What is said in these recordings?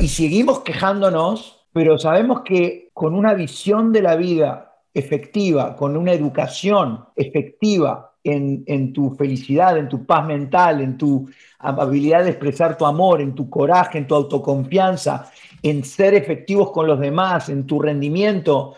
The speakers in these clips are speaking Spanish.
Y seguimos quejándonos, pero sabemos que con una visión de la vida efectiva, con una educación efectiva en, tu felicidad, en tu paz mental, en tu habilidad de expresar tu amor, en tu coraje, en tu autoconfianza, en ser efectivos con los demás, en tu rendimiento.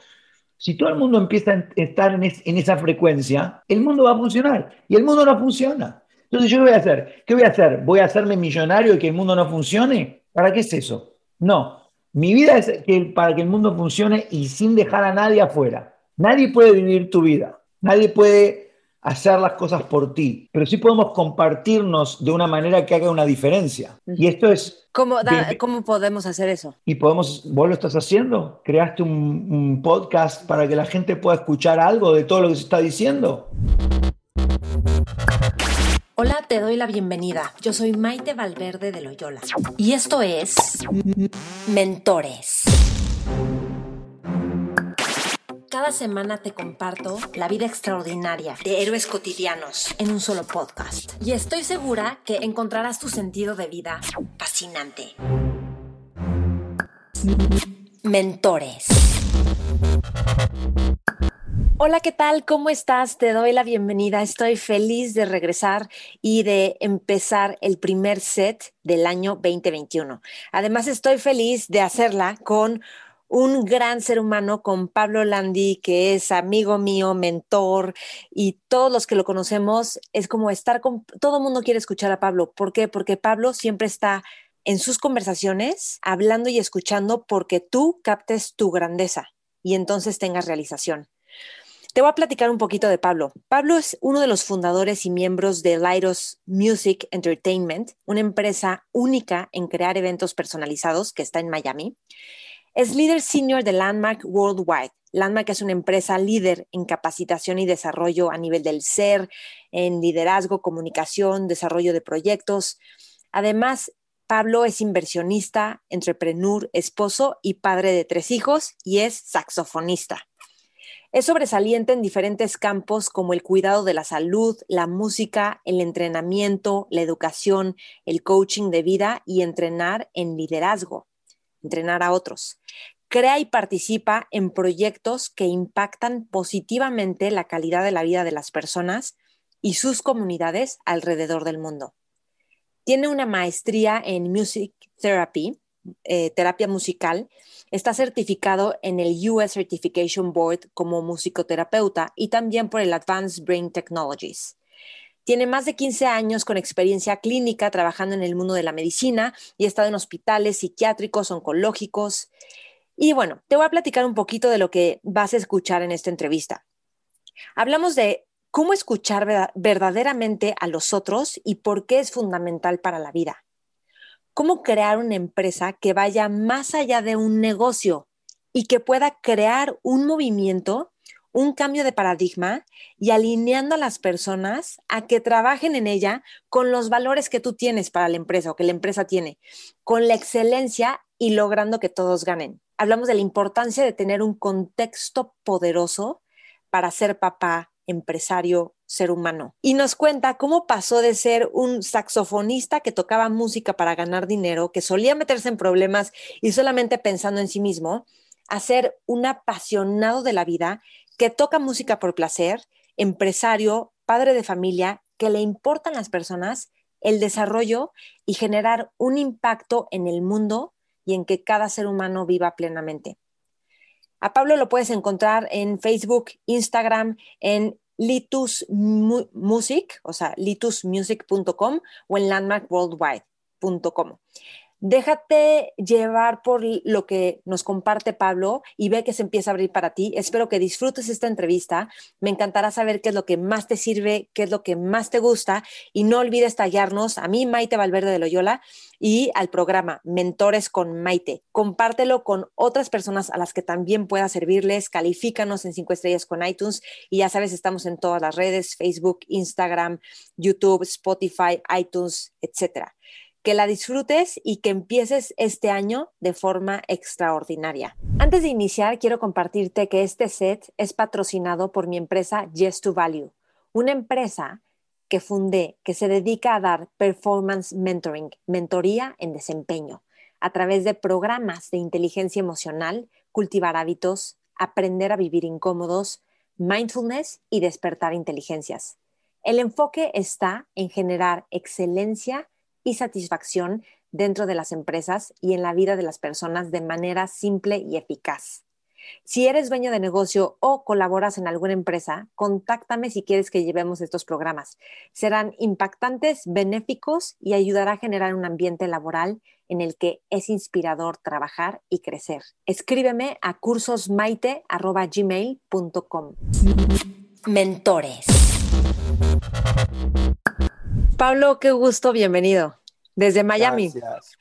Si todo el mundo empieza a estar en, en esa frecuencia, el mundo va a funcionar y el mundo no funciona. Entonces, ¿yo qué voy a hacer? ¿Qué voy a hacer? ¿Voy a hacerme millonario y que el mundo no funcione? ¿Para qué es eso? No. Mi vida es que, para que el mundo funcione y sin dejar a nadie afuera. Nadie puede vivir tu vida. Nadie puede hacer las cosas por ti, pero sí podemos compartirnos de una manera que haga una diferencia. Y esto es... ¿Cómo, ¿cómo podemos hacer eso? Y podemos, vos lo estás haciendo, creaste un, un podcast para que la gente pueda escuchar algo de todo lo que se está diciendo. Hola, te doy la bienvenida. Yo soy Maite Valverde de Loyola. Y esto es Mentores. Cada semana te comparto la vida extraordinaria de héroes cotidianos en un solo podcast. Y estoy segura que encontrarás tu sentido de vida fascinante. Mentores. Hola, ¿qué tal? ¿Cómo estás? Te doy la bienvenida. Estoy feliz de regresar y de empezar el primer set del año 2021. Además, estoy feliz de hacerla con un gran ser humano, con Pablo Landi, que es amigo mío, mentor, y todos los que lo conocemos, es como estar con, todo el mundo quiere escuchar a Pablo. ¿Por qué? Porque Pablo siempre está en sus conversaciones, hablando y escuchando porque tú captes tu grandeza y entonces tengas realización. Te voy a platicar un poquito de Pablo. Pablo es uno de los fundadores y miembros de Lyros Music Entertainment, una empresa única en crear eventos personalizados que está en Miami. Es líder senior de Landmark Worldwide. Landmark es una empresa líder en capacitación y desarrollo a nivel del ser, en liderazgo, comunicación, desarrollo de proyectos. Además, Pablo es inversionista, entrepreneur, esposo y padre de tres hijos y es saxofonista. Es sobresaliente en diferentes campos como el cuidado de la salud, la música, el entrenamiento, la educación, el coaching de vida y entrenar en liderazgo, entrenar a otros. Crea y participa en proyectos que impactan positivamente la calidad de la vida de las personas y sus comunidades alrededor del mundo. Tiene una maestría en Music Therapy, eh, terapia musical, Está certificado en el US Certification Board como musicoterapeuta y también por el Advanced Brain Technologies. Tiene más de 15 años con experiencia clínica trabajando en el mundo de la medicina y ha estado en hospitales psiquiátricos, oncológicos. Y bueno, te voy a platicar un poquito de lo que vas a escuchar en esta entrevista. Hablamos de cómo escuchar verdaderamente a los otros y por qué es fundamental para la vida cómo crear una empresa que vaya más allá de un negocio y que pueda crear un movimiento, un cambio de paradigma y alineando a las personas a que trabajen en ella con los valores que tú tienes para la empresa o que la empresa tiene, con la excelencia y logrando que todos ganen. Hablamos de la importancia de tener un contexto poderoso para ser papá, empresario, ser humano. Y nos cuenta cómo pasó de ser un saxofonista que tocaba música para ganar dinero, que solía meterse en problemas y solamente pensando en sí mismo, a ser un apasionado de la vida que toca música por placer, empresario, padre de familia, que le importan las personas, el desarrollo y generar un impacto en el mundo y en que cada ser humano viva plenamente. A Pablo lo puedes encontrar en Facebook, Instagram, en Litus Music, o sea, litusmusic.com o en landmarkworldwide.com. Déjate llevar por lo que nos comparte Pablo y ve que se empieza a abrir para ti. Espero que disfrutes esta entrevista. Me encantará saber qué es lo que más te sirve, qué es lo que más te gusta y no olvides tallarnos a mí, Maite Valverde de Loyola, y al programa Mentores con Maite. Compártelo con otras personas a las que también pueda servirles. Califícanos en cinco estrellas con iTunes y ya sabes, estamos en todas las redes, Facebook, Instagram, YouTube, Spotify, iTunes, etcétera que la disfrutes y que empieces este año de forma extraordinaria. Antes de iniciar, quiero compartirte que este set es patrocinado por mi empresa Yes to Value, una empresa que fundé que se dedica a dar performance mentoring, mentoría en desempeño, a través de programas de inteligencia emocional, cultivar hábitos, aprender a vivir incómodos, mindfulness y despertar inteligencias. El enfoque está en generar excelencia y satisfacción dentro de las empresas y en la vida de las personas de manera simple y eficaz. Si eres dueño de negocio o colaboras en alguna empresa, contáctame si quieres que llevemos estos programas. Serán impactantes, benéficos y ayudará a generar un ambiente laboral en el que es inspirador trabajar y crecer. Escríbeme a cursosmaite.gmail.com. Mentores. Pablo, qué gusto, bienvenido. Desde Miami. Gracias.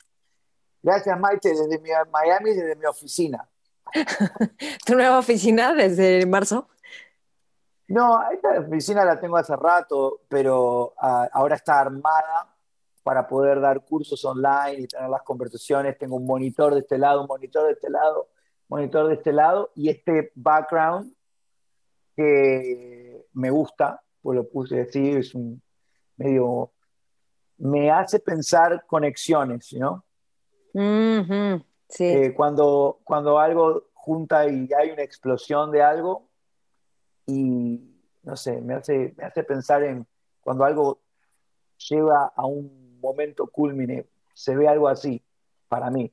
Gracias, Maite, desde Miami, desde mi oficina. ¿Tu nueva oficina desde marzo? No, esta oficina la tengo hace rato, pero ah, ahora está armada para poder dar cursos online y tener las conversaciones. Tengo un monitor de este lado, un monitor de este lado, monitor de este lado y este background que me gusta, pues lo puse así, es un medio, me hace pensar conexiones, ¿no? Sí. Eh, cuando, cuando algo junta y hay una explosión de algo y no sé, me hace, me hace pensar en cuando algo lleva a un momento culmine, se ve algo así para mí.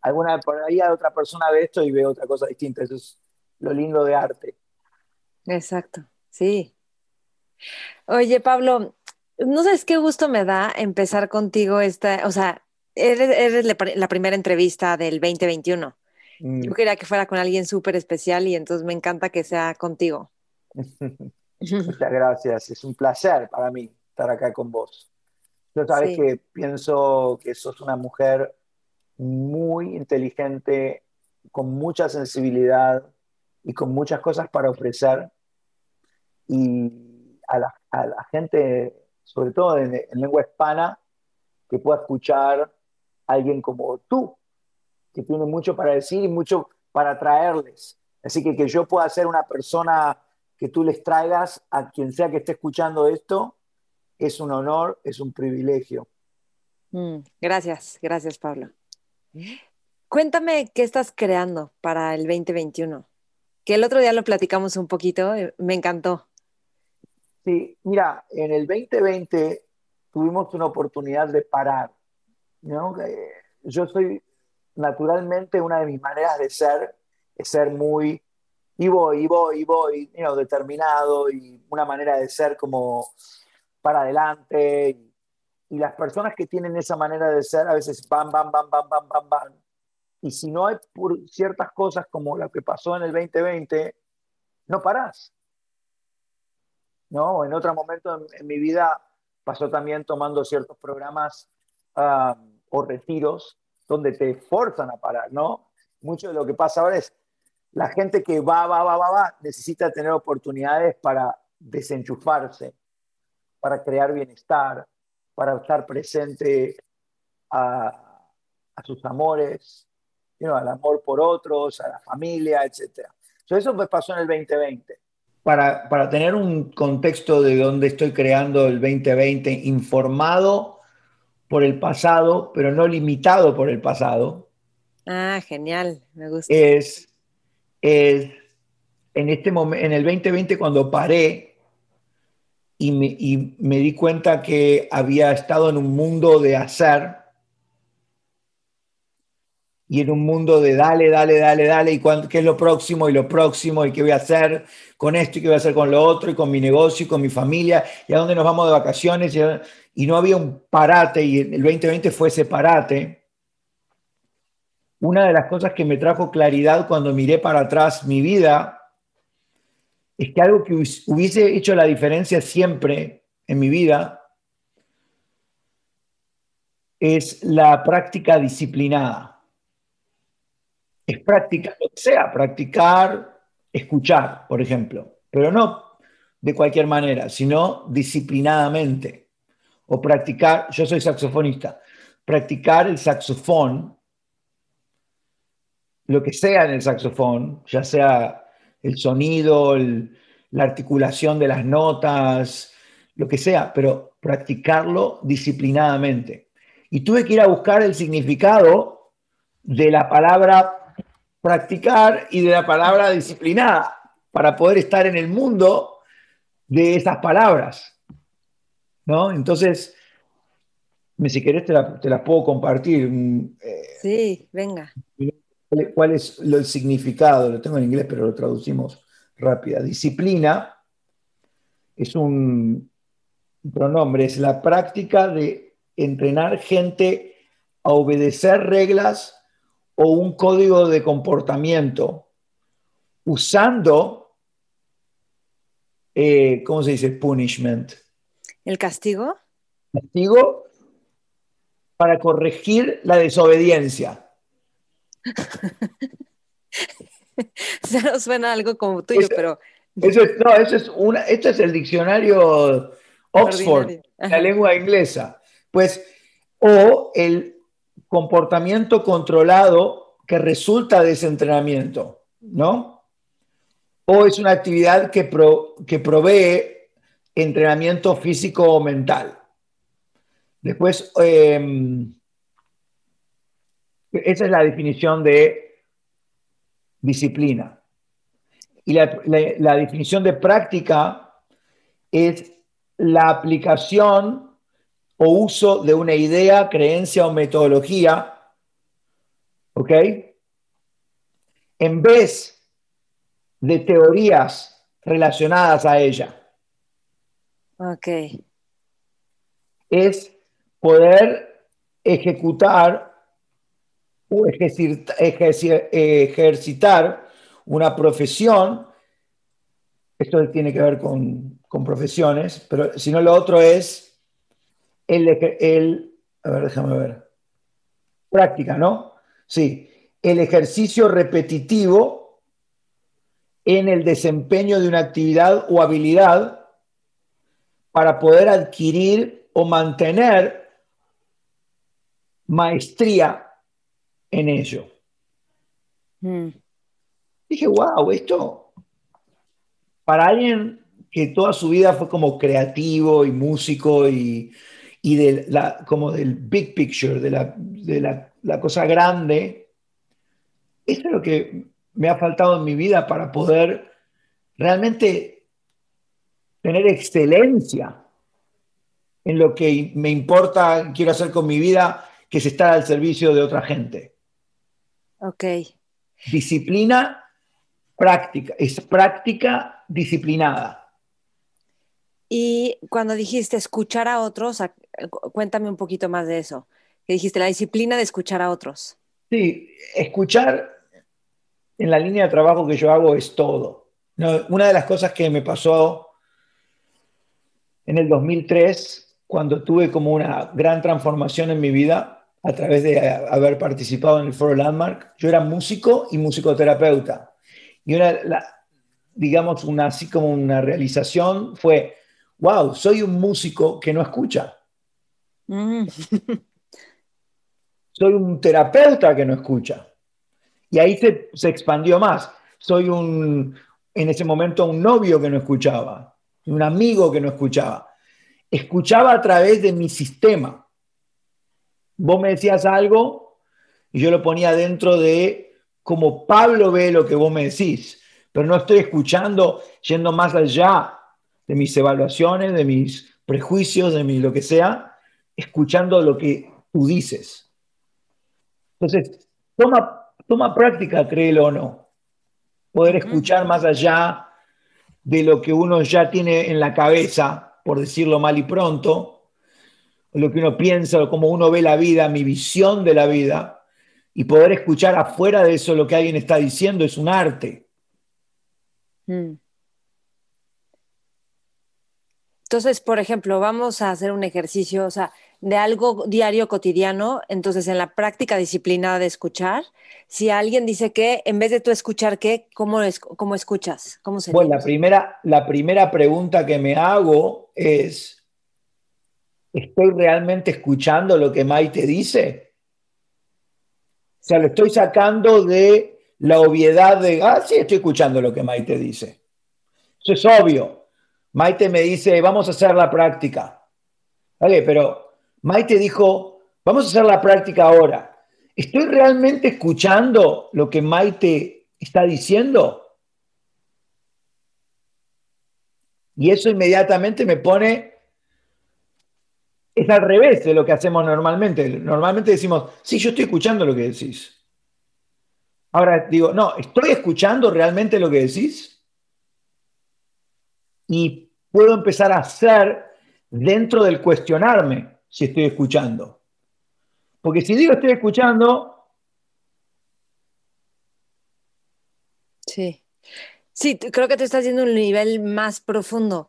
Alguna por ahí otra persona ve esto y ve otra cosa distinta. Eso es lo lindo de arte. Exacto, sí. Oye, Pablo, no sabes qué gusto me da empezar contigo esta, o sea, Eres, la primera entrevista del 2021. Mm. Yo quería que fuera con alguien súper especial y entonces me encanta que sea contigo. Muchas gracias, es un placer para mí estar acá con vos. Yo sabes que pienso que sos una mujer muy inteligente, con mucha sensibilidad y con muchas cosas para ofrecer. Y a la, a la gente, sobre todo en, en lengua hispana, que pueda escuchar alguien como tú, que tiene mucho para decir y mucho para traerles. Así que que yo pueda ser una persona que tú les traigas a quien sea que esté escuchando esto, es un honor, es un privilegio. Mm, gracias, gracias Pablo. Cuéntame qué estás creando para el 2021, que el otro día lo platicamos un poquito, eh, me encantó. Sí, mira, en el 2020 tuvimos una oportunidad de parar yo soy naturalmente una de mis maneras de ser, es ser muy, y voy, y voy, y voy, determinado, y una manera de ser como para adelante. Y, las personas que tienen esa manera de ser a veces van, van, van, van, van, van, van. Y si no hay ciertas cosas como lo que pasó en el 2020, no parás. ¿No? En otro momento en, mi vida pasó también tomando ciertos programas ah, o retiros donde te forzan a parar, ¿no? Mucho de lo que pasa ahora es la gente que va, va, va, va, va, necesita tener oportunidades para desenchufarse, para crear bienestar, para estar presente a, sus amores, al amor por otros, a la familia, etc. eso me pasó en el 2020. Para, para tener un contexto de dónde estoy creando el 2020 informado por el pasado, pero no limitado por el pasado. Ah, genial, me gusta. Es, en este momento, en el 2020 cuando paré y me, y me di cuenta que había estado en un mundo de hacer y en un mundo de dale, dale, dale, dale, y qué es lo próximo y lo próximo, y qué voy a hacer con esto y qué voy a hacer con lo otro, y con mi negocio y con mi familia, y a dónde nos vamos de vacaciones, y, no había un parate, y el 2020 fue ese parate. Una de las cosas que me trajo claridad cuando miré para atrás mi vida es que algo que hubiese hecho la diferencia siempre en mi vida es la práctica disciplinada es practicar lo que sea, practicar, escuchar, por ejemplo, pero no de cualquier manera, sino disciplinadamente. O practicar, yo soy saxofonista, practicar el saxofón, lo que sea en el saxofón, ya sea el sonido, la articulación de las notas, lo que sea, pero practicarlo disciplinadamente. Y tuve que ir a buscar el significado de la palabra practicar y de la palabra disciplinada para poder estar en el mundo de esas palabras. ¿No? Entonces, si querés te, las puedo compartir. Mm, eh, sí, venga. ¿Cuál es el significado? Lo tengo en inglés, pero lo traducimos rápida. Disciplina es un pronombre, es la práctica de entrenar gente a obedecer reglas o un código de comportamiento usando, eh, ¿cómo se dice? Punishment. ¿El castigo? Castigo para corregir la desobediencia. Se nos suena algo como tuyo, pero... Eso es, no, eso es una, este es el diccionario Oxford, la lengua inglesa. Pues, o el comportamiento controlado que resulta de ese entrenamiento, ¿no? O es una actividad que, que provee entrenamiento físico o mental. Después, em, esa es la definición de disciplina. Y la definición de práctica es la aplicación o uso de una idea, creencia o metodología, ¿ok? En vez de teorías relacionadas a ella. Ok. Es poder ejecutar o ejercitar una profesión. Esto tiene que ver con, con profesiones, pero si no lo otro es el, a ver, déjame ver, práctica, ¿no? Sí, el ejercicio repetitivo en el desempeño de una actividad o habilidad para poder adquirir o mantener maestría en ello. Mm. Dije, wow, esto para alguien que toda su vida fue como creativo y músico y y de la, como del big picture, de, la, de la, cosa grande, eso es lo que me ha faltado en mi vida para poder realmente tener excelencia en lo que me importa, quiero hacer con mi vida, que es estar al servicio de otra gente. Ok. Disciplina, práctica, es práctica disciplinada. Y cuando dijiste escuchar a otros, cuéntame un poquito más de eso. Que dijiste la disciplina de escuchar a otros. Sí, escuchar en la línea de trabajo que yo hago es todo. una de las cosas que me pasó en el 2003, cuando tuve como una gran transformación en mi vida a través de haber participado en el Foro Landmark, yo era músico y musicoterapeuta. Y una, digamos, una, así como una realización fue, wow, soy un músico que no escucha. Mm. soy un terapeuta que no escucha. Y ahí se, se, expandió más. Soy un, en ese momento, un novio que no escuchaba, un amigo que no escuchaba. Escuchaba a través de mi sistema. Vos me decías algo y yo lo ponía dentro de como Pablo ve lo que vos me decís, pero no estoy escuchando yendo más allá de mis evaluaciones, de mis prejuicios, de mi lo que sea, escuchando lo que tú dices. Entonces, toma, toma práctica, créelo o no. Poder escuchar más allá de lo que uno ya tiene en la cabeza, por decirlo mal y pronto, lo que uno piensa, cómo uno ve la vida, mi visión de la vida, y poder escuchar afuera de eso lo que alguien está diciendo es un arte. Mm. Entonces, por ejemplo, vamos a hacer un ejercicio, o sea, de algo diario cotidiano, entonces en la práctica disciplinada de escuchar, si alguien dice que en vez de tú escuchar qué, ¿cómo, es, cómo escuchas? ¿Cómo se bueno, la primera, la primera pregunta que me hago es, ¿estoy realmente escuchando lo que Maite dice? O sea, lo estoy sacando de la obviedad de, ah, sí, estoy escuchando lo que Maite dice. Eso es obvio. Maite me dice, vamos a hacer la práctica. Vale, pero Maite dijo, vamos a hacer la práctica ahora. ¿estoy realmente escuchando lo que Maite está diciendo? Y eso inmediatamente me pone, es al revés de lo que hacemos normalmente. Normalmente decimos, sí, yo estoy escuchando lo que decís. Ahora digo, no, ¿estoy escuchando realmente lo que decís? Y puedo empezar a hacer dentro del cuestionarme si estoy escuchando. Porque si digo estoy escuchando... Sí. Sí, creo que tú estás yendo a un nivel más profundo.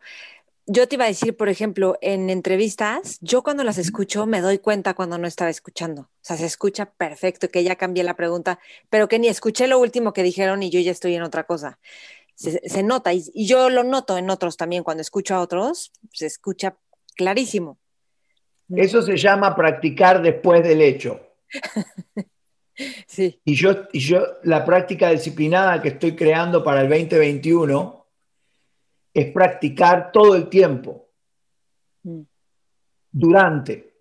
Yo te iba a decir, por ejemplo, en entrevistas, yo cuando las escucho me doy cuenta cuando no estaba escuchando. O sea, se escucha perfecto, que ya cambié la pregunta, pero que ni escuché lo último que dijeron y yo ya estoy en otra cosa. Se, nota y, y, yo lo noto en otros también. Cuando escucho a otros, se escucha clarísimo. Eso se llama practicar después del hecho. Sí. Y yo, y yo, la práctica disciplinada que estoy creando para el 2021 es practicar todo el tiempo, mm. durante.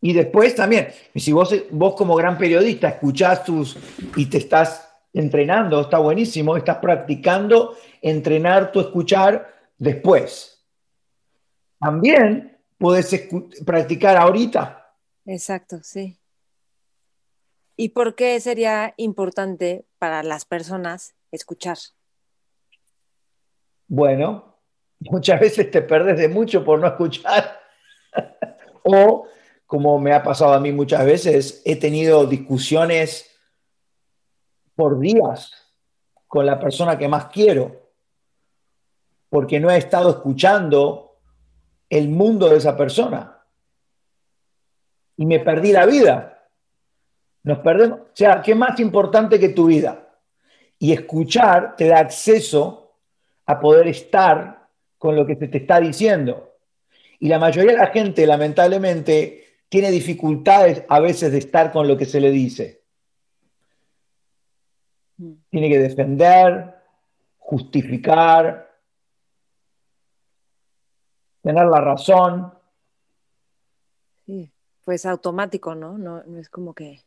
Y después también, si vos, vos como gran periodista escuchás tus y te estás entrenando, está buenísimo, estás practicando entrenar tu escuchar después. También puedes practicar ahorita. Exacto, sí. ¿Y por qué sería importante para las personas escuchar? Bueno, muchas veces te perdes de mucho por no escuchar. o, como me ha pasado a mí muchas veces, he tenido discusiones por días con la persona que más quiero, porque no he estado escuchando el mundo de esa persona. Y me perdí la vida nos perdemos. O sea, ¿qué más importante que tu vida? Y escuchar te da acceso a poder estar con lo que se te está diciendo. Y la mayoría de la gente, lamentablemente, tiene dificultades a veces de estar con lo que se le dice. Tiene que defender, justificar, tener la razón. Sí, pues automático, ¿no? No, no es como que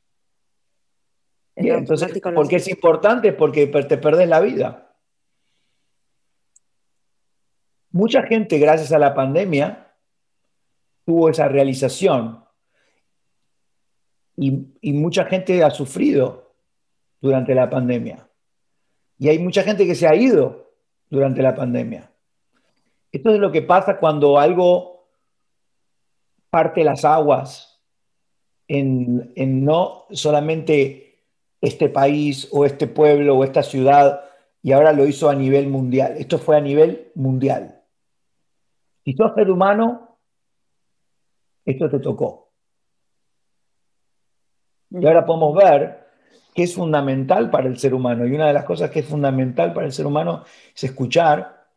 entonces, ¿por qué es importante? Porque te perdés la vida. Mucha gente, gracias a la pandemia, tuvo esa realización. Y, y, mucha gente ha sufrido durante la pandemia. Y hay mucha gente que se ha ido durante la pandemia. Esto es lo que pasa cuando algo parte las aguas en, en no solamente este país o este pueblo o esta ciudad y ahora lo hizo a nivel mundial. Esto fue a nivel mundial. Si sos ser humano, esto te tocó. Y ahora podemos ver que es fundamental para el ser humano. Y una de las cosas que es fundamental para el ser humano es escuchar.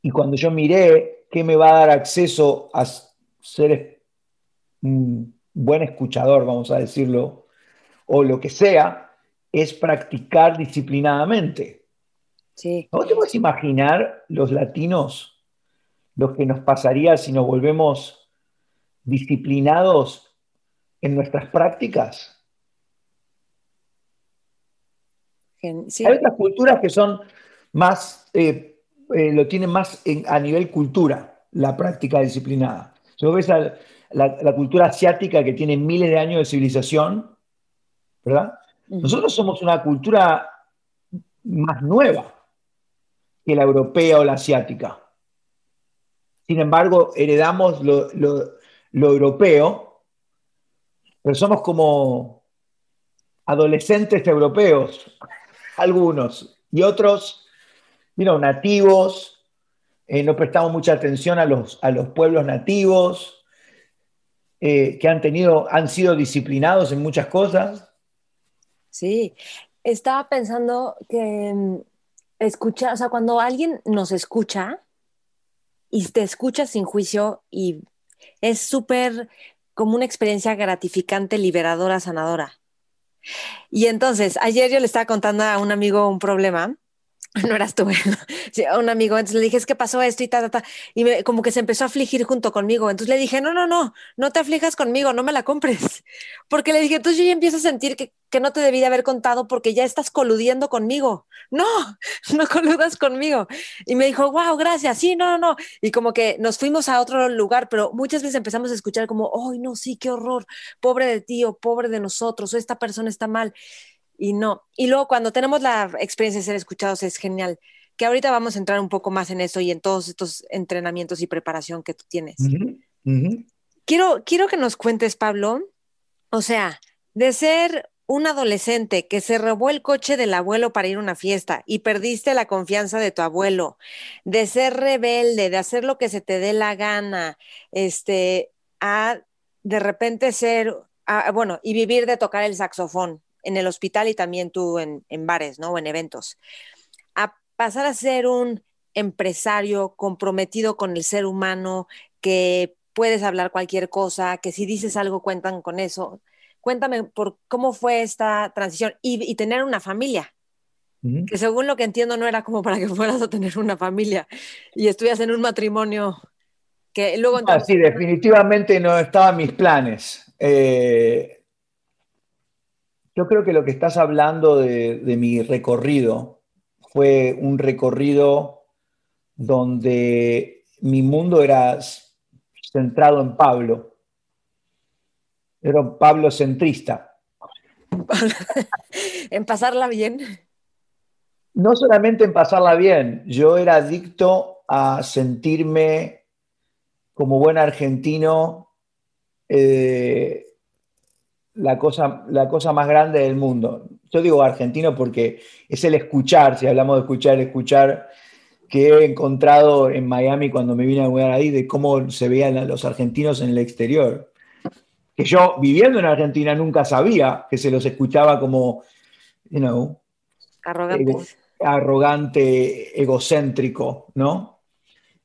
Y cuando yo miré qué me va a dar acceso a ser un buen escuchador, vamos a decirlo, o lo que sea, es practicar disciplinadamente. Sí. ¿No te puedes imaginar los latinos, lo que nos pasaría si nos volvemos disciplinados en nuestras prácticas? Hay otras culturas que son más, eh, eh, lo tienen más a nivel cultura, la práctica disciplinada. Si vos ves la, cultura asiática que tiene miles de años de civilización, ¿verdad? Nosotros somos una cultura más nueva que la europea o la asiática. Sin embargo, heredamos lo, europeo, pero somos como adolescentes europeos, algunos, y otros, mira, nativos, eh, no prestamos mucha atención a los, a los pueblos nativos, eh, que han, tenido, han sido disciplinados en muchas cosas, Sí, estaba pensando que mm, escucha, o sea, cuando alguien nos escucha y te escucha sin juicio y es súper como una experiencia gratificante, liberadora, sanadora. Y entonces, ayer yo le estaba contando a un amigo un problema no eras tú, sí, a un amigo, entonces le dije, es que pasó esto y ta, ta, ta, y como que se empezó a afligir junto conmigo, entonces le dije, no, no, no, no te aflijas conmigo, no me la compres, porque le dije, entonces yo ya empiezo a sentir que, que no te debí de haber contado porque ya estás coludiendo conmigo, no, no coludas conmigo, y me dijo, wow, gracias, sí, no, no, no, y como que nos fuimos a otro lugar, pero muchas veces empezamos a escuchar como, ay, no, sí, qué horror, pobre de ti o pobre de nosotros, o esta persona está mal, y no. Y luego cuando tenemos la experiencia de ser escuchados es genial, que ahorita vamos a entrar un poco más en eso y en todos estos entrenamientos y preparación que tú tienes. Quiero, quiero que nos cuentes, Pablo, o sea, de ser un adolescente que se robó el coche del abuelo para ir a una fiesta y perdiste la confianza de tu abuelo, de ser rebelde, de hacer lo que se te dé la gana, este, a de repente ser, bueno, y vivir de tocar el saxofón en el hospital y también tú en, bares, ¿no? O en eventos. A pasar a ser un empresario comprometido con el ser humano, que puedes hablar cualquier cosa, que si dices algo cuentan con eso. Cuéntame por cómo fue esta transición y, tener una familia, que según lo que entiendo no era como para que fueras a tener una familia y estuvieras en un matrimonio que luego... Ah, sí, definitivamente no estaban mis planes. Eh, yo creo que lo que estás hablando de, mi recorrido fue un recorrido donde mi mundo era centrado en Pablo. Era un Pablo centrista. en pasarla bien. No solamente en pasarla bien, yo era adicto a sentirme como buen argentino eh, la cosa, la cosa más grande del mundo. Yo digo argentino porque es el escuchar, si hablamos de escuchar, el escuchar que he encontrado en Miami cuando me vine a jugar ahí, de cómo se veían los argentinos en el exterior. Que yo, viviendo en Argentina, nunca sabía que se los escuchaba como, you know, arrogante, egocéntrico, ¿no?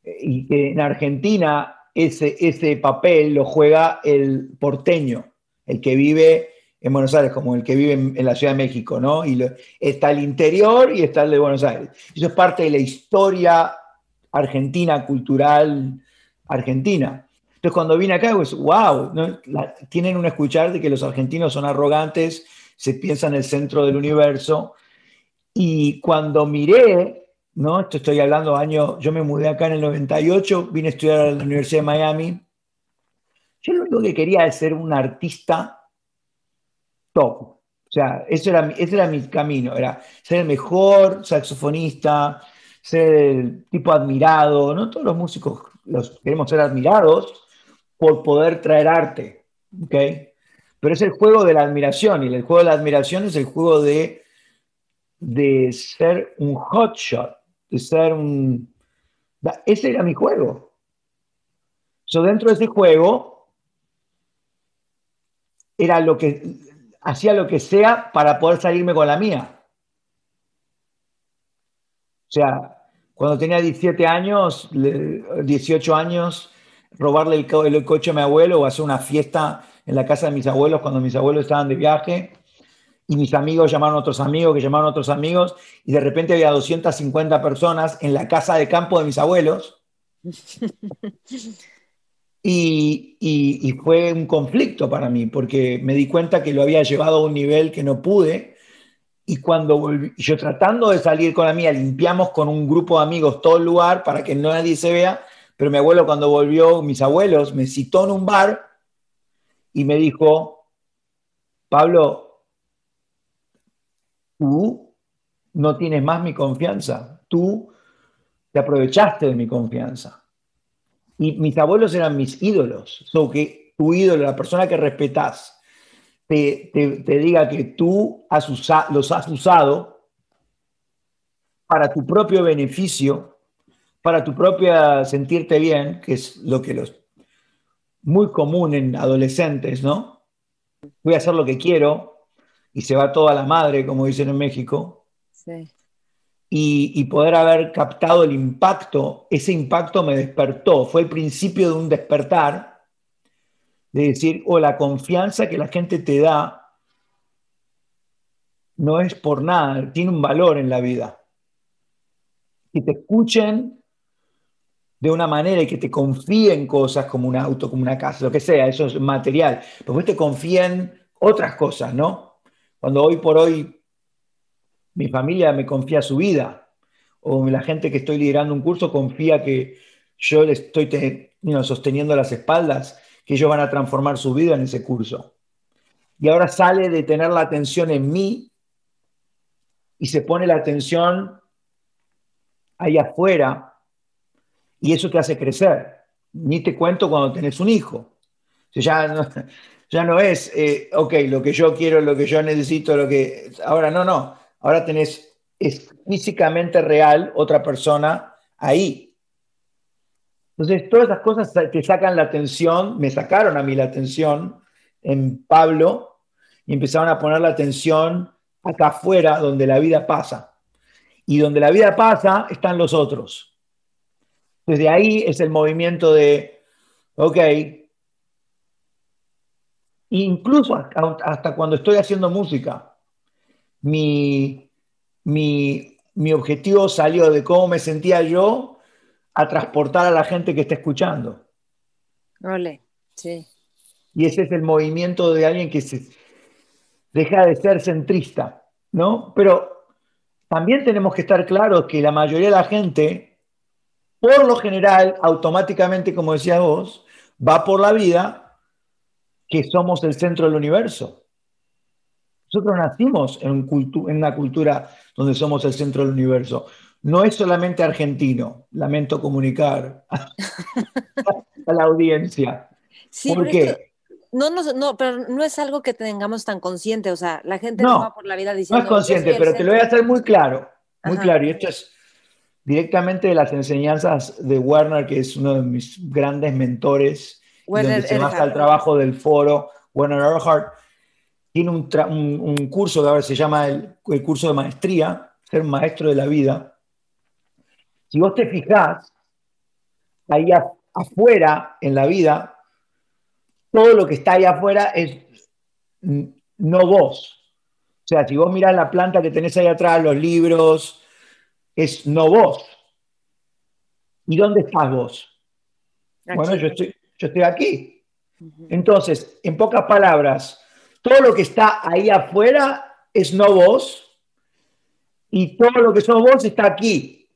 Y que en Argentina ese, ese papel lo juega el porteño el que vive en Buenos Aires como el que vive en, la Ciudad de México, ¿no? Y está el interior y está el de Buenos Aires. Eso es parte de la historia argentina, cultural argentina. Entonces cuando vine acá, pues, wow, tienen un escuchar de que los argentinos son arrogantes, se piensan en el centro del universo. Y cuando miré, ¿no? Esto estoy hablando año, yo me mudé acá en el 98, vine a estudiar a la Universidad de Miami yo lo único que quería es ser un artista top. O sea, ese era, ese era mi camino, era ser el mejor saxofonista, ser el tipo admirado, ¿no? Todos los músicos los queremos ser admirados por poder traer arte, ¿ok? Pero es el juego de la admiración y el juego de la admiración es el juego de, de ser un hotshot, de ser un... Ese era mi juego. So, dentro de ese juego era lo que hacía lo que sea para poder salirme con la mía. O sea, cuando tenía 17 años, 18 años, robarle el, el, coche a mi abuelo o hacer una fiesta en la casa de mis abuelos cuando mis abuelos estaban de viaje y mis amigos llamaron a otros amigos que llamaron a otros amigos y de repente había 250 personas en la casa de campo de mis abuelos Y, fue un conflicto para mí, porque me di cuenta que lo había llevado a un nivel que no pude. Y cuando volví, yo tratando de salir con la mía, limpiamos con un grupo de amigos todo el lugar para que no nadie se vea. Pero mi abuelo, cuando volvió, mis abuelos, me citó en un bar y me dijo: Pablo, tú no tienes más mi confianza. Tú te aprovechaste de mi confianza y mis abuelos eran mis ídolos. So que tu ídolo, la persona que respetas, te, te, diga que tú has los has usado para tu propio beneficio, para tu propia sentirte bien, que es lo que los muy común en adolescentes, ¿no? Voy a hacer lo que quiero y se va toda la madre, como dicen en México. Sí y, poder haber captado el impacto, ese impacto me despertó, fue el principio de un despertar, de decir, o oh, la confianza que la gente te da no es por nada, tiene un valor en la vida. que te escuchen de una manera y que te confíen cosas como un auto, como una casa, lo que sea, eso es material. Pero te confíen otras cosas, ¿no? Cuando hoy por hoy mi familia me confía su vida, o la gente que estoy liderando un curso confía que yo le estoy sosteniendo las espaldas, que ellos van a transformar su vida en ese curso. Y ahora sale de tener la atención en mí y se pone la atención ahí afuera y eso te hace crecer. Ni te cuento cuando tenés un hijo. ya, no, ya no es, eh, ok, lo que yo quiero, lo que yo necesito, lo que... Ahora no, no. Ahora tenés, es físicamente real otra persona ahí. Entonces, todas esas cosas te sacan la atención, me sacaron a mí la atención en Pablo y empezaron a poner la atención acá afuera, donde la vida pasa. Y donde la vida pasa están los otros. Desde ahí es el movimiento de, ok, incluso hasta cuando estoy haciendo música, mi, mi, mi objetivo salió de cómo me sentía yo a transportar a la gente que está escuchando. Ole, sí. Y ese es el movimiento de alguien que se, deja de ser centrista, ¿no? Pero también tenemos que estar claros que la mayoría de la gente por lo general, automáticamente, como decías vos, va por la vida que somos el centro del universo. Nosotros nacimos en, una cultura donde somos el centro del universo. No es solamente argentino, lamento comunicar a la audiencia. Sí, ¿Por qué? No, no, no, pero no es algo que tengamos tan consciente, o sea, la gente no, va por la vida diciendo... No es consciente, pero te lo voy a hacer muy claro, muy claro, y esto es directamente de las enseñanzas de Werner, que es uno de mis grandes mentores, Werner donde se basa el trabajo del foro, Werner Erhard, tiene un, curso que ahora se llama el, curso de maestría, ser maestro de la vida. Si vos te fijás, ahí afuera en la vida, todo lo que está ahí afuera es no vos. O sea, si vos mirás la planta que tenés ahí atrás, los libros, es no vos. ¿Y dónde estás vos? Bueno, yo estoy, yo estoy aquí. Entonces, en pocas palabras, todo lo que está ahí afuera es no vos y todo lo que sos vos está aquí.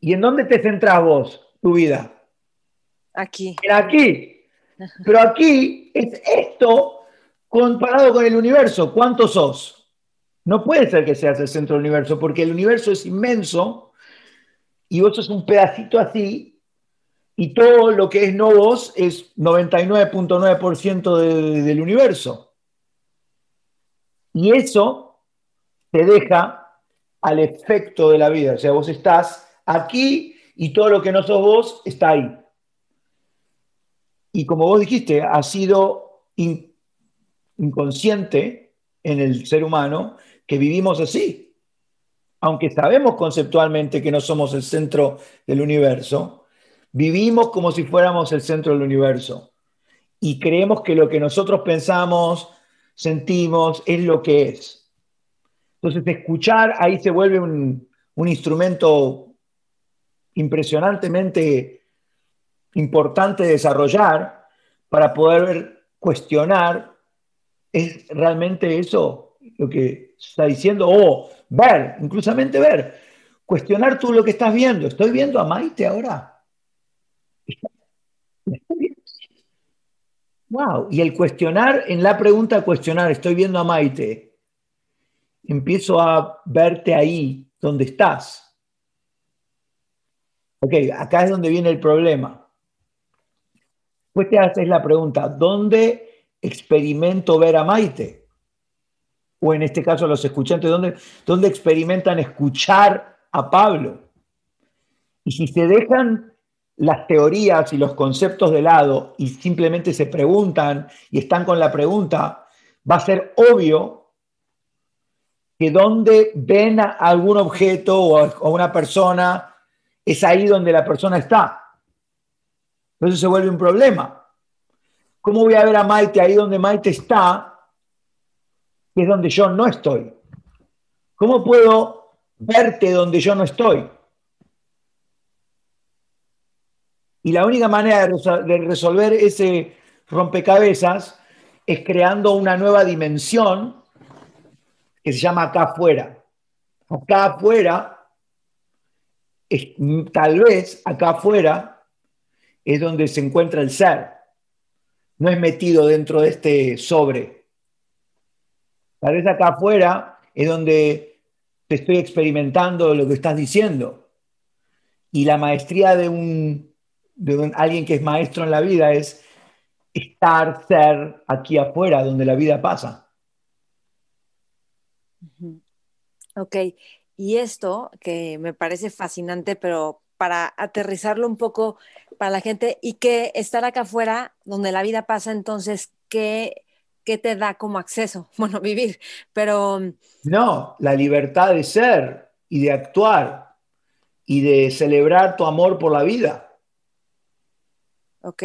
¿Y en dónde te centras vos, tu vida? Aquí. aquí. Pero aquí es esto comparado con el universo. ¿Cuántos sos? No puede ser que seas el centro del universo, porque el universo es inmenso y vos sos un pedacito así, y todo lo que es no vos es 99.9% del universo. Y eso te deja al efecto de la vida. O sea, vos estás aquí y todo lo que no sos vos está ahí. Y como vos dijiste, ha sido inconsciente en el ser humano que vivimos así. Aunque sabemos conceptualmente que no somos el centro del universo, vivimos como si fuéramos el centro del universo. Y creemos que lo que nosotros pensamos, sentimos, es lo que es. Entonces, escuchar ahí se vuelve un, instrumento impresionantemente importante de desarrollar para poder cuestionar, ¿es realmente eso lo que está diciendo, o ver, inclusamente ver, cuestionar tú lo que estás viendo. ¿Estoy viendo a Maite ahora? Wow, y el cuestionar, en la pregunta cuestionar, estoy viendo a Maite, empiezo a verte ahí donde estás. Ok, acá es donde viene el problema. Pues te haces la pregunta, ¿dónde experimento ver a Maite? o en este caso los escuchantes, ¿dónde, experimentan escuchar a Pablo? Y si se dejan las teorías y los conceptos de lado y simplemente se preguntan y están con la pregunta, va a ser obvio que donde ven a algún objeto o una persona, es ahí donde la persona está. Entonces se vuelve un problema. ¿Cómo voy a ver a Maite ahí donde Maite está es donde yo no estoy. ¿Cómo puedo verte donde yo no estoy? Y la única manera de, resolver ese rompecabezas es creando una nueva dimensión que se llama acá afuera. Acá afuera, tal vez acá afuera es donde se encuentra el ser. No es metido dentro de este sobre. Tal vez acá afuera es donde te estoy experimentando lo que estás diciendo. Y la maestría de un de alguien que es maestro en la vida es estar, ser aquí afuera, donde la vida pasa. Ok, y esto que me parece fascinante, pero para aterrizarlo un poco para la gente y que estar acá afuera, donde la vida pasa, entonces, ¿qué, qué te da como acceso? Bueno, vivir, pero... No, la libertad de ser y de actuar y de celebrar tu amor por la vida. Ok.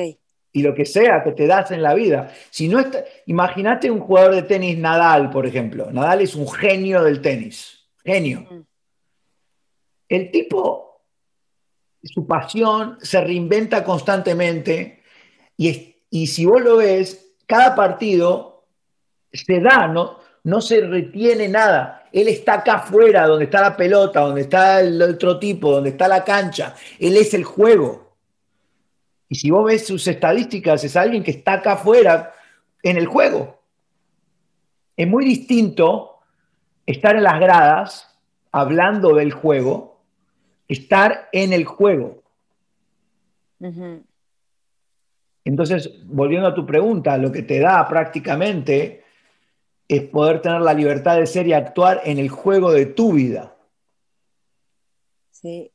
Y lo que sea que te das en la vida. Si no imagínate un jugador de tenis Nadal, por ejemplo. Nadal es un genio del tenis. Genio. Mm. El tipo, su pasión se reinventa constantemente y, y si vos lo ves, cada partido se da, no, no se retiene nada. Él está acá afuera, donde está la pelota, donde está el otro tipo, donde está la cancha. Él es el juego. Y si vos ves sus estadísticas, es alguien que está acá afuera en el juego. Es muy distinto estar en las gradas hablando del juego, estar en el juego. Entonces, volviendo a tu pregunta, lo que te da prácticamente es poder tener la libertad de ser y actuar en el juego de tu vida. Sí.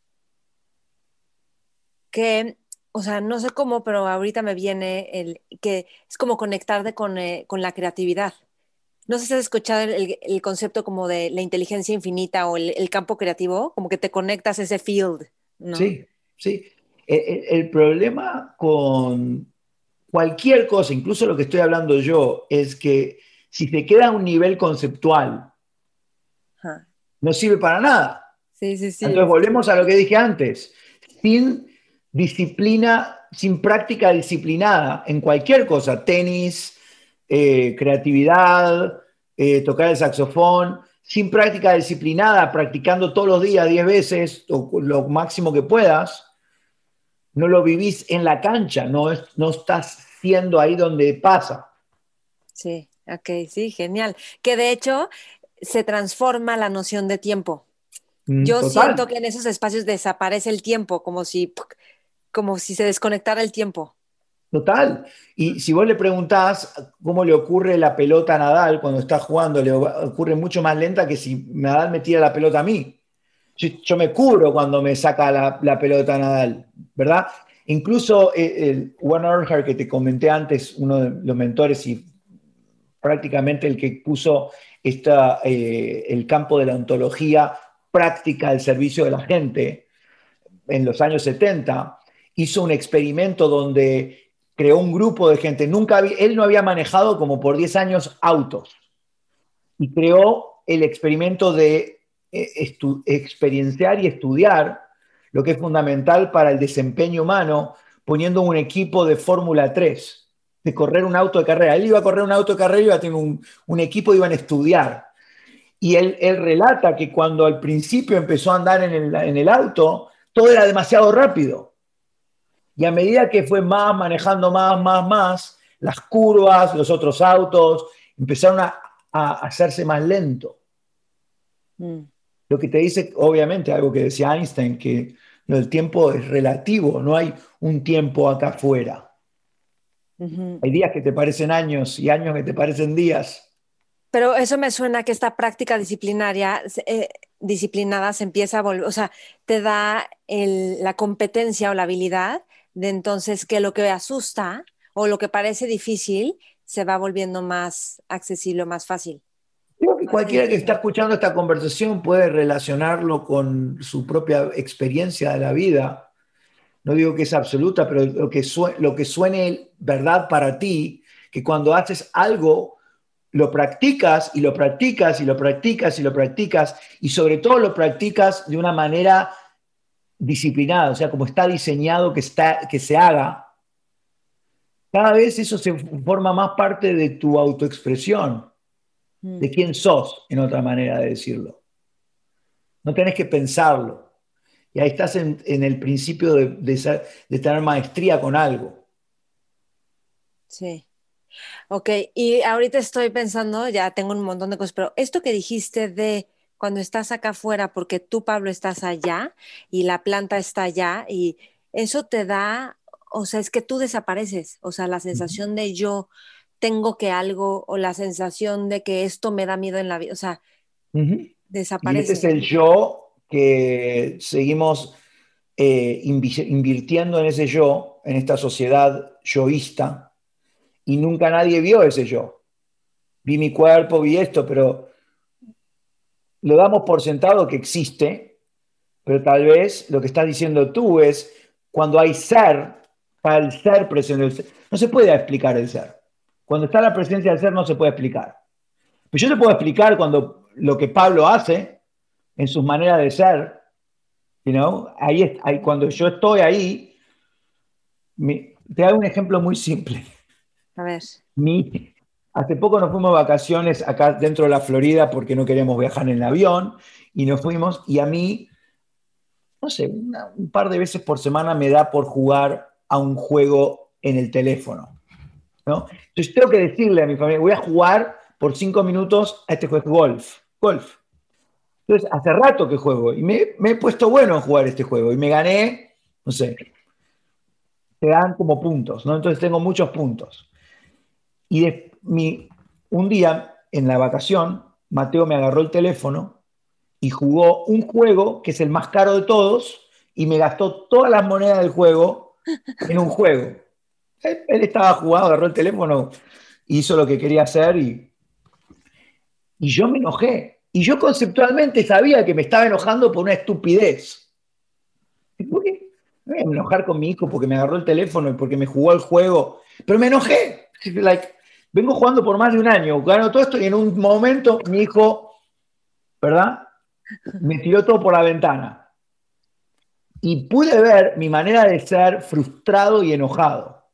Que o sea, no sé cómo, pero ahorita me viene el que es como conectarte con, eh, con la creatividad. No sé si has escuchado el, el, concepto como de la inteligencia infinita o el, el, campo creativo, como que te conectas a ese field. ¿no? Sí, sí. El, e, el, problema con cualquier cosa, incluso lo que estoy hablando yo, es que si te queda a un nivel conceptual, no sirve para nada. Sí, sí, sí. Entonces volvemos a lo que dije antes. Sin disciplina, sin práctica disciplinada en cualquier cosa, tenis, eh, creatividad, eh, tocar el saxofón, sin práctica disciplinada, practicando todos los días 10 veces o lo máximo que puedas, no lo vivís en la cancha, no, no estás siendo ahí donde pasa. Sí, ok, sí, genial. Que de hecho se transforma la noción de tiempo. Mm, Yo siento que en esos espacios desaparece el tiempo, como si como si se desconectara el tiempo. Total. Y si vos le preguntás cómo le ocurre la pelota a Nadal cuando está jugando, le ocurre mucho más lenta que si Nadal me tira la pelota a mí. Yo, me cubro cuando me saca la, pelota a Nadal, ¿verdad? Incluso eh, el One Earnhardt que te comenté antes, uno de los mentores y prácticamente el que puso esta, eh, el campo de la ontología práctica al servicio de la gente en los años 70, hizo un experimento donde creó un grupo de gente. Nunca él no había manejado como por 10 años autos y creó el experimento de eh, experienciar y estudiar lo que es fundamental para el desempeño humano, poniendo un equipo de Fórmula 3, de correr un auto de carrera. Él iba a correr un auto de carrera, iba a tener un, un equipo, iban a estudiar. Y él, relata que cuando al principio empezó a andar en el auto, todo era demasiado rápido y a medida que fue más, manejando más, más, más, las curvas, los otros autos, empezaron a, hacerse más lento. Mm. Lo que te dice, obviamente, algo que decía Einstein, que el tiempo es relativo, no hay un tiempo acá afuera. Hay días que te parecen años y años que te parecen días. Pero eso me suena que esta práctica disciplinaria, eh, disciplinada se empieza a volver, o sea, te da la competencia o la habilidad de entonces que lo que asusta o lo que parece difícil se va volviendo más accesible o más fácil. Creo que cualquiera que está escuchando esta conversación puede relacionarlo con su propia experiencia de la vida. No digo que es absoluta, pero lo que, lo que suene verdad para ti, que cuando haces algo, lo practicas y lo practicas y lo practicas y lo practicas y sobre todo lo practicas de una manera disciplinada, o sea, como está diseñado que, está, que se haga, cada vez eso se forma más parte de tu autoexpresión, mm. de quién sos, en otra manera de decirlo. No tenés que pensarlo. Y ahí estás en, el principio de, de, tener maestría con algo. Sí. Ok, y ahorita estoy pensando, ya tengo un montón de cosas, pero esto que dijiste de cuando estás acá afuera, porque tú, Pablo, estás allá y la planta está allá, y eso te da, o sea, es que tú desapareces, o sea, la sensación de yo tengo que algo, o la sensación de que esto me da miedo en la vida, o sea, desaparece. Y ese es el yo que seguimos eh, invirtiendo en ese yo, en esta sociedad yoísta, y nunca nadie vio ese yo. Vi mi cuerpo, vi esto, pero lo damos por sentado que existe, pero tal vez lo que estás diciendo tú es cuando hay ser, para el ser presente, no se puede explicar el ser. Cuando está la presencia del ser no se puede explicar. Pero yo te puedo explicar cuando lo que Pablo hace en sus maneras de ser, you know? ahí, ahí, cuando yo estoy ahí, te hago un ejemplo muy simple. A ver. Mi, Hace poco nos fuimos de vacaciones acá dentro de la Florida porque no queríamos viajar en el avión y nos fuimos y a mí, no sé, un par de veces por semana me da por jugar a un juego en el teléfono. ¿no? Entonces tengo que decirle a mi familia, voy a jugar por cinco minutos a este juego, golf. Golf. Entonces, hace rato que juego y me, he puesto bueno en jugar este juego y me gané, no sé, te dan como puntos, ¿no? Entonces tengo muchos puntos. Y de, un día en la vacación, Mateo me agarró el teléfono y jugó un juego que es el más caro de todos y me gastó todas las monedas del juego en un juego. Él, estaba jugando, agarró el teléfono, hizo lo que quería hacer y, y yo me enojé. Y yo conceptualmente sabía que me estaba enojando por una estupidez. ¿Por qué? Me voy a enojar con mi hijo porque me agarró el teléfono y porque me jugó el juego. Pero me enojé. Like, vengo jugando por más de un año, gano todo esto y en un momento mi hijo, ¿verdad? Me tiró todo por la ventana. Y pude ver mi manera de ser frustrado y enojado.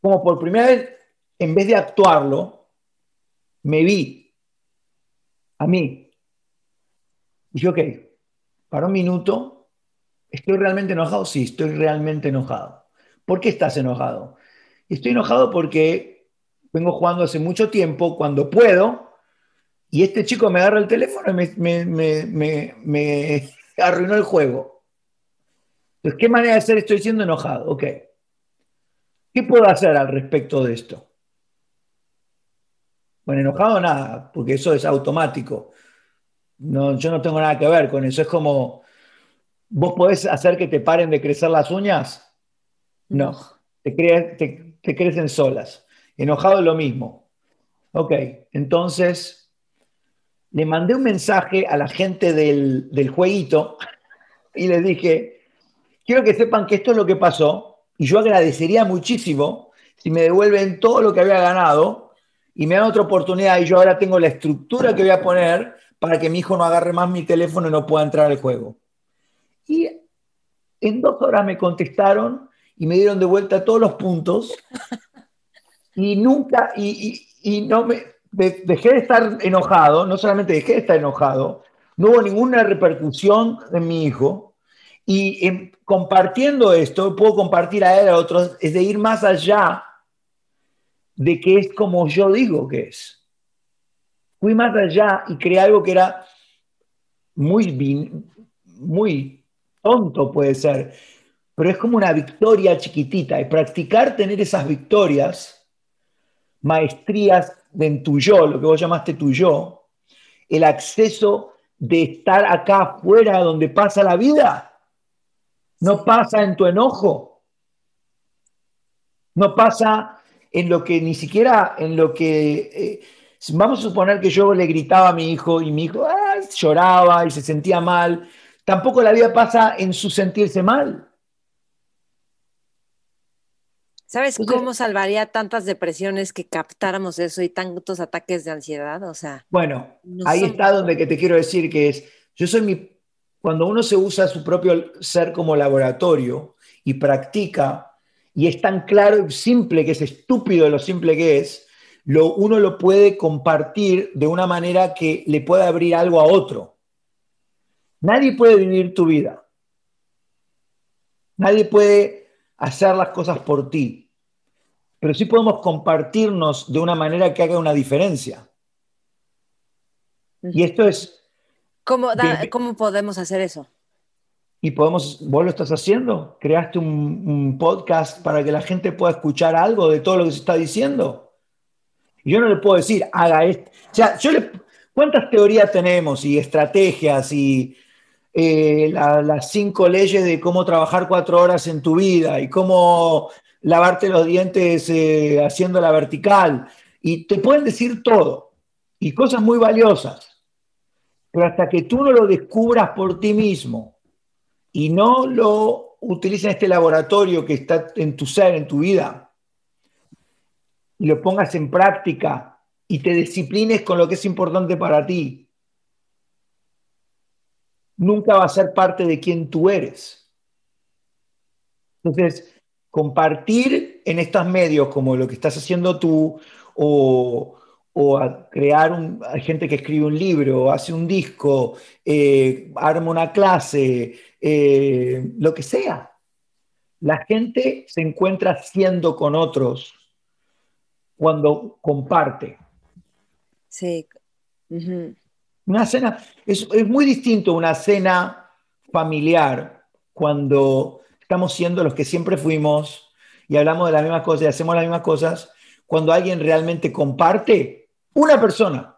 Como por primera vez, en vez de actuarlo, me vi a mí. Y dije, ok, para un minuto, ¿estoy realmente enojado? Sí, estoy realmente enojado. ¿Por qué estás enojado? Estoy enojado porque vengo jugando hace mucho tiempo, cuando puedo, y este chico me agarra el teléfono y me, arruinó el juego. Entonces, ¿qué manera de ser estoy siendo enojado? Ok. ¿Qué puedo hacer al respecto de esto? Bueno, enojado nada, porque eso es automático. No, yo no tengo nada que ver con eso. Es como, ¿vos podés hacer que te paren de crecer las uñas? No. Te, te, que crecen solas. Enojado lo mismo. Ok, entonces le mandé un mensaje a la gente del, del jueguito y les dije, quiero que sepan que esto es lo que pasó y yo agradecería muchísimo si me devuelven todo lo que había ganado y me dan otra oportunidad y yo ahora tengo la estructura que voy a poner para que mi hijo no agarre más mi teléfono y no pueda entrar al juego. Y en dos horas me contestaron y me dieron de vuelta todos los puntos. Y nunca, y, no me, dejé de estar enojado, no solamente dejé de estar enojado, no hubo ninguna repercusión en mi hijo. Y compartiendo esto, puedo compartir a él, a otros, es de ir más allá de que es como yo digo que es. Fui más allá y creé algo que era muy, muy tonto, puede ser, pero es como una victoria chiquitita. Y practicar tener esas victorias, maestrías en tu yo, lo que vos llamaste tu yo, el acceso de estar acá afuera donde pasa la vida, no pasa en tu enojo, no pasa en lo que ni siquiera en lo que... Eh, vamos a suponer que yo le gritaba a mi hijo y mi hijo ah, lloraba y se sentía mal. Tampoco la vida pasa en su sentirse mal. ¿Sabes cómo salvaría tantas depresiones que captáramos eso y tantos ataques de ansiedad? O sea. Bueno, ahí está donde que te quiero decir que es, yo soy mi, cuando uno se usa su propio ser como laboratorio y practica, y es tan claro y simple que es estúpido lo simple que es, lo, uno lo puede compartir de una manera que le pueda abrir algo a otro. Nadie puede vivir tu vida. Nadie puede hacer las cosas por ti. Pero sí podemos compartirnos de una manera que haga una diferencia. Y esto es... ¿Cómo, ¿cómo podemos hacer eso? Y podemos, vos lo estás haciendo, creaste un, un, podcast para que la gente pueda escuchar algo de todo lo que se está diciendo. Yo no le puedo decir, haga esto. O sea, yo le, ¿cuántas teorías tenemos y estrategias y eh, las cinco leyes de cómo trabajar cuatro horas en tu vida y cómo lavarte los dientes eh, haciendo la vertical? Y te pueden decir todo y cosas muy valiosas. Pero hasta que tú no lo descubras por ti mismo y no lo utilices en este laboratorio que está en tu ser, en tu vida, y lo pongas en práctica y te disciplines con lo que es importante para ti, nunca va a ser parte de quien tú eres. Entonces, compartir en estos medios como lo que estás haciendo tú o, o a crear un, hay gente que escribe un libro, hace un disco, eh, arma una clase, eh, lo que sea. La gente se encuentra siendo con otros cuando comparte. Sí. Una cena, es, es muy distinto una cena familiar cuando estamos siendo los que siempre fuimos y hablamos de las mismas cosas y hacemos las mismas cosas, cuando alguien realmente comparte una persona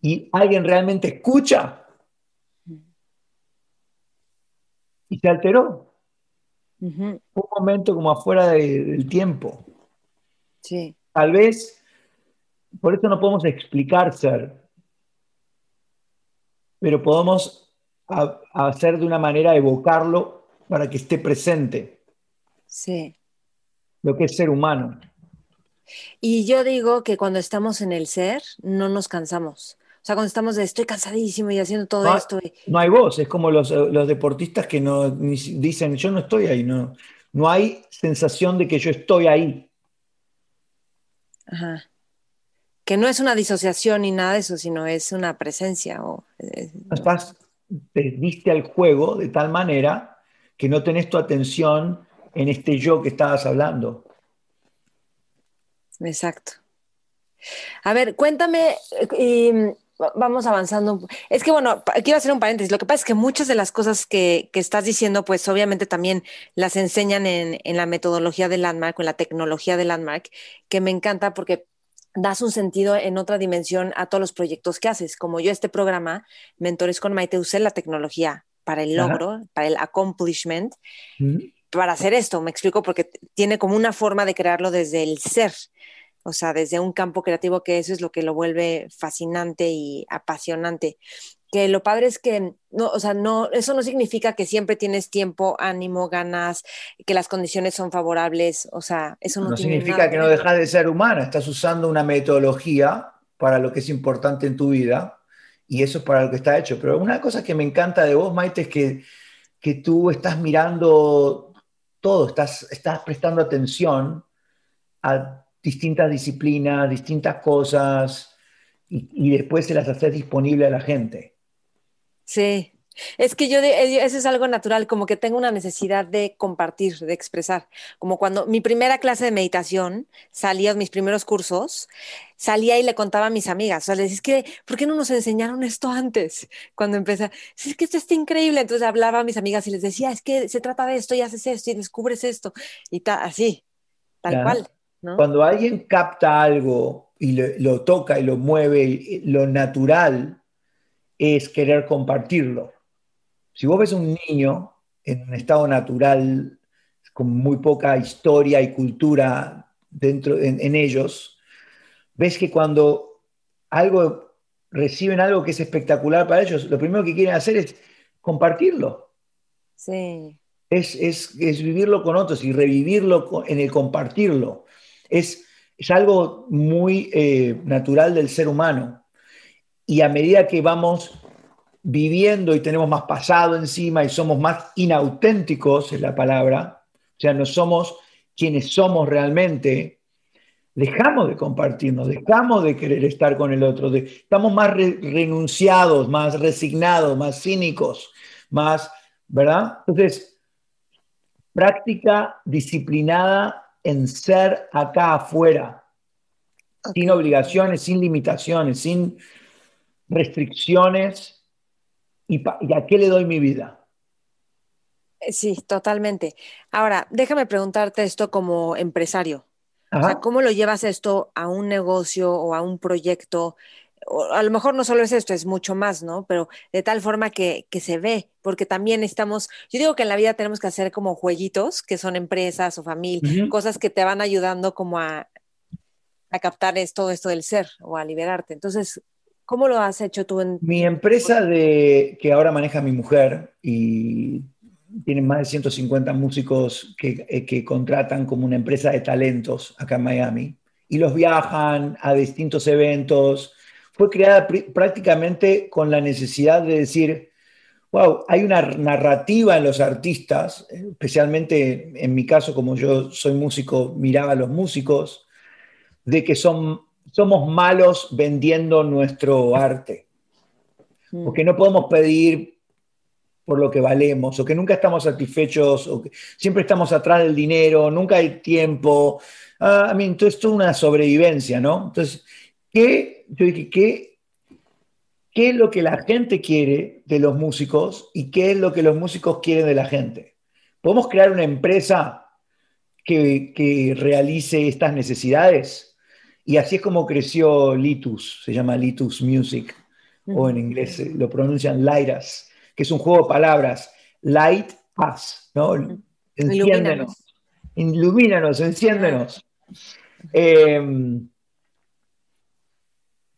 y alguien realmente escucha y se alteró. Un momento como afuera del tiempo. Sí. Tal vez, por eso no podemos explicar ser, pero podemos hacer de una manera evocarlo para que esté presente. Sí. Lo que es ser humano. Y yo digo que cuando estamos en el ser, no nos cansamos. O sea, cuando estamos de estoy cansadísimo y haciendo todo esto. No hay voz, es como los, los deportistas que no dicen yo no estoy ahí, no, no hay sensación de que yo estoy ahí. Ajá. Que no es una disociación ni nada de eso, sino es una presencia. O, eh, Estás, te diste al juego de tal manera que no tenés tu atención en este yo que estabas hablando. Exacto. A ver, cuéntame, y vamos avanzando. Es que bueno, quiero hacer un paréntesis. Lo que pasa es que muchas de las cosas que, estás diciendo, pues obviamente también las enseñan en, la metodología de Landmark en la tecnología de Landmark, que me encanta porque das un sentido en otra dimensión a todos los proyectos que haces. Como yo este programa, Mentores con Maite, usé la tecnología para el logro, para el accomplishment. Para hacer esto, me explico, porque tiene como una forma de crearlo desde el ser o sea, desde un campo creativo que eso es lo que lo vuelve fascinante y apasionante. Que lo padre es que, no, o sea, no, eso no significa que siempre tienes tiempo, ánimo, ganas, que las condiciones son favorables, o sea, eso no, no significa que no dejas de ser humana, estás usando una metodología para lo que es importante en tu vida y eso es para lo que está hecho. Pero una cosa que me encanta de vos, Maite, es que, que tú estás mirando todo, estás, estás prestando atención a distintas disciplinas, distintas cosas, y, después se las haces disponible a la gente. Sí, es que yo, eh, eso es algo natural, como que tengo una necesidad de compartir, de expresar. Como cuando mi primera clase de meditación, salía, mis primeros cursos, salía y le contaba a mis amigas, o sea, les decía, es que, ¿por qué no nos enseñaron esto antes? Cuando empecé, es que esto está increíble. Entonces hablaba a mis amigas y les decía, es que se trata de esto y haces esto y descubres esto. Y tal, así, tal cual. Cuando alguien capta algo y lo, toca y lo mueve, lo natural es querer compartirlo. Si vos ves un niño en un estado natural, con muy poca historia y cultura dentro en, ellos, ves que cuando algo reciben algo que es espectacular para ellos, lo primero que quieren hacer es compartirlo. Sí. Es, es, es vivirlo con otros y revivirlo en el compartirlo es, algo muy eh, natural del ser humano. Y a medida que vamos viviendo y tenemos más pasado encima y somos más inauténticos, es la palabra, o sea, no somos quienes somos realmente, dejamos de compartirnos, dejamos de querer estar con el otro, estamos más renunciados, más resignados, más cínicos, más, ¿verdad? Entonces, práctica disciplinada en ser acá afuera, sin obligaciones, sin limitaciones, sin restricciones. ¿Y, a qué le doy mi vida? Eh, sí, totalmente. Ahora, déjame preguntarte esto como empresario. O sea, ¿cómo lo llevas esto a un negocio o a un proyecto? a lo mejor no solo es esto, es mucho más, ¿no? Pero de tal forma que, se ve, porque también estamos, yo digo que en la vida tenemos que hacer como jueguitos, que son empresas o familia, cosas que te van ayudando como a, a captar todo esto del ser o a liberarte. Entonces, ¿cómo lo has hecho tú en... Mi empresa de, que ahora maneja mi mujer y tienen más de 150 músicos eh, que contratan como una empresa de talentos acá en Miami y los viajan a distintos eventos. Fue creada prácticamente con la necesidad de decir, wow, hay una narrativa en los artistas, especialmente en mi caso, como yo soy músico, miraba a los músicos, de que son, somos malos vendiendo nuestro arte. Mm. Porque no podemos pedir por lo que valemos, o que nunca estamos satisfechos, o que siempre estamos atrás del dinero, nunca hay tiempo. Ah, I mean, entonces, es una sobrevivencia, ¿no? Entonces, ¿qué yo dije, ¿qué, ¿qué es lo que la gente quiere de los músicos y qué es lo que los músicos quieren de la gente? ¿Podemos crear una empresa que, que realice estas necesidades? Y así es como creció Litus, se llama Litus Music, o en inglés lo pronuncian Lightas, que es un juego de palabras, light us, ¿no? Enciéndenos, ilumínanos, enciéndenos. Eh,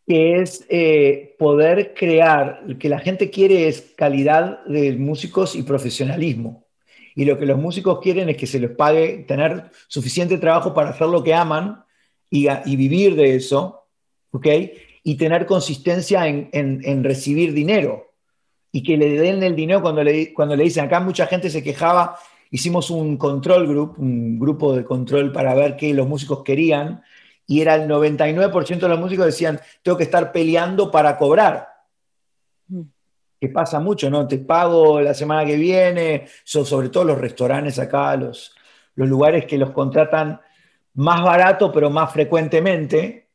que es eh, poder crear, lo que la gente quiere es calidad de músicos y profesionalismo. Y lo que los músicos quieren es que se les pague, tener suficiente trabajo para hacer lo que aman y, vivir de eso, ¿ok? Y tener consistencia en, recibir dinero. Y que le den el dinero cuando le, cuando le dicen, acá mucha gente se quejaba, hicimos un control group, un grupo de control para ver qué los músicos querían y era el 99% de los músicos decían, tengo que estar peleando para cobrar. Mm. Que pasa mucho, ¿no? Te pago la semana que viene, sobre todo los restaurantes acá, los, los lugares que los contratan más barato, pero más frecuentemente.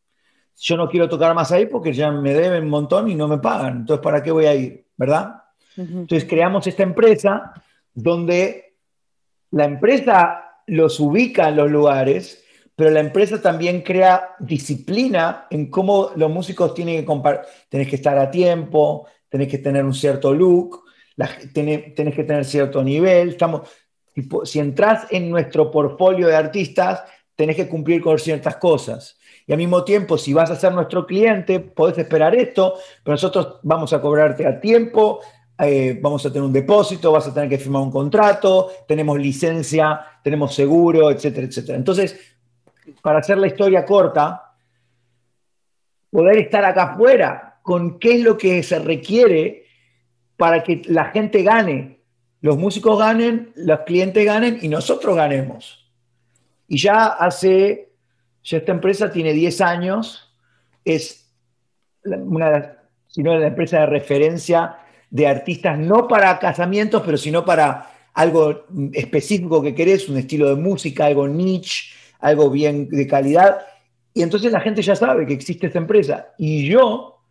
Yo no quiero tocar más ahí porque ya me deben un montón y no me pagan. Entonces, ¿para qué voy a ir? ¿Verdad? Entonces, creamos esta empresa donde la empresa los ubica en los lugares pero la empresa también crea disciplina en cómo los músicos tienen que compartir. Tenés que estar a tiempo, tenés que tener un cierto look, tenés, que tener cierto nivel. Estamos, si entras en nuestro portfolio de artistas, tenés que cumplir con ciertas cosas. Y al mismo tiempo, si vas a ser nuestro cliente, podés esperar esto, pero nosotros vamos a cobrarte a tiempo, eh, vamos a tener un depósito, vas a tener que firmar un contrato, tenemos licencia, tenemos seguro, etcétera, etcétera. Entonces, para hacer la historia corta, poder estar acá afuera con qué es lo que se requiere para que la gente gane, los músicos ganen, los clientes ganen y nosotros ganemos. Y ya hace, ya esta empresa tiene 10 años, es una, sino la empresa de referencia de artistas, no para casamientos, pero sino para algo específico que querés, un estilo de música, algo niche, algo bien de calidad. Y entonces la gente ya sabe que existe esta empresa. Y yo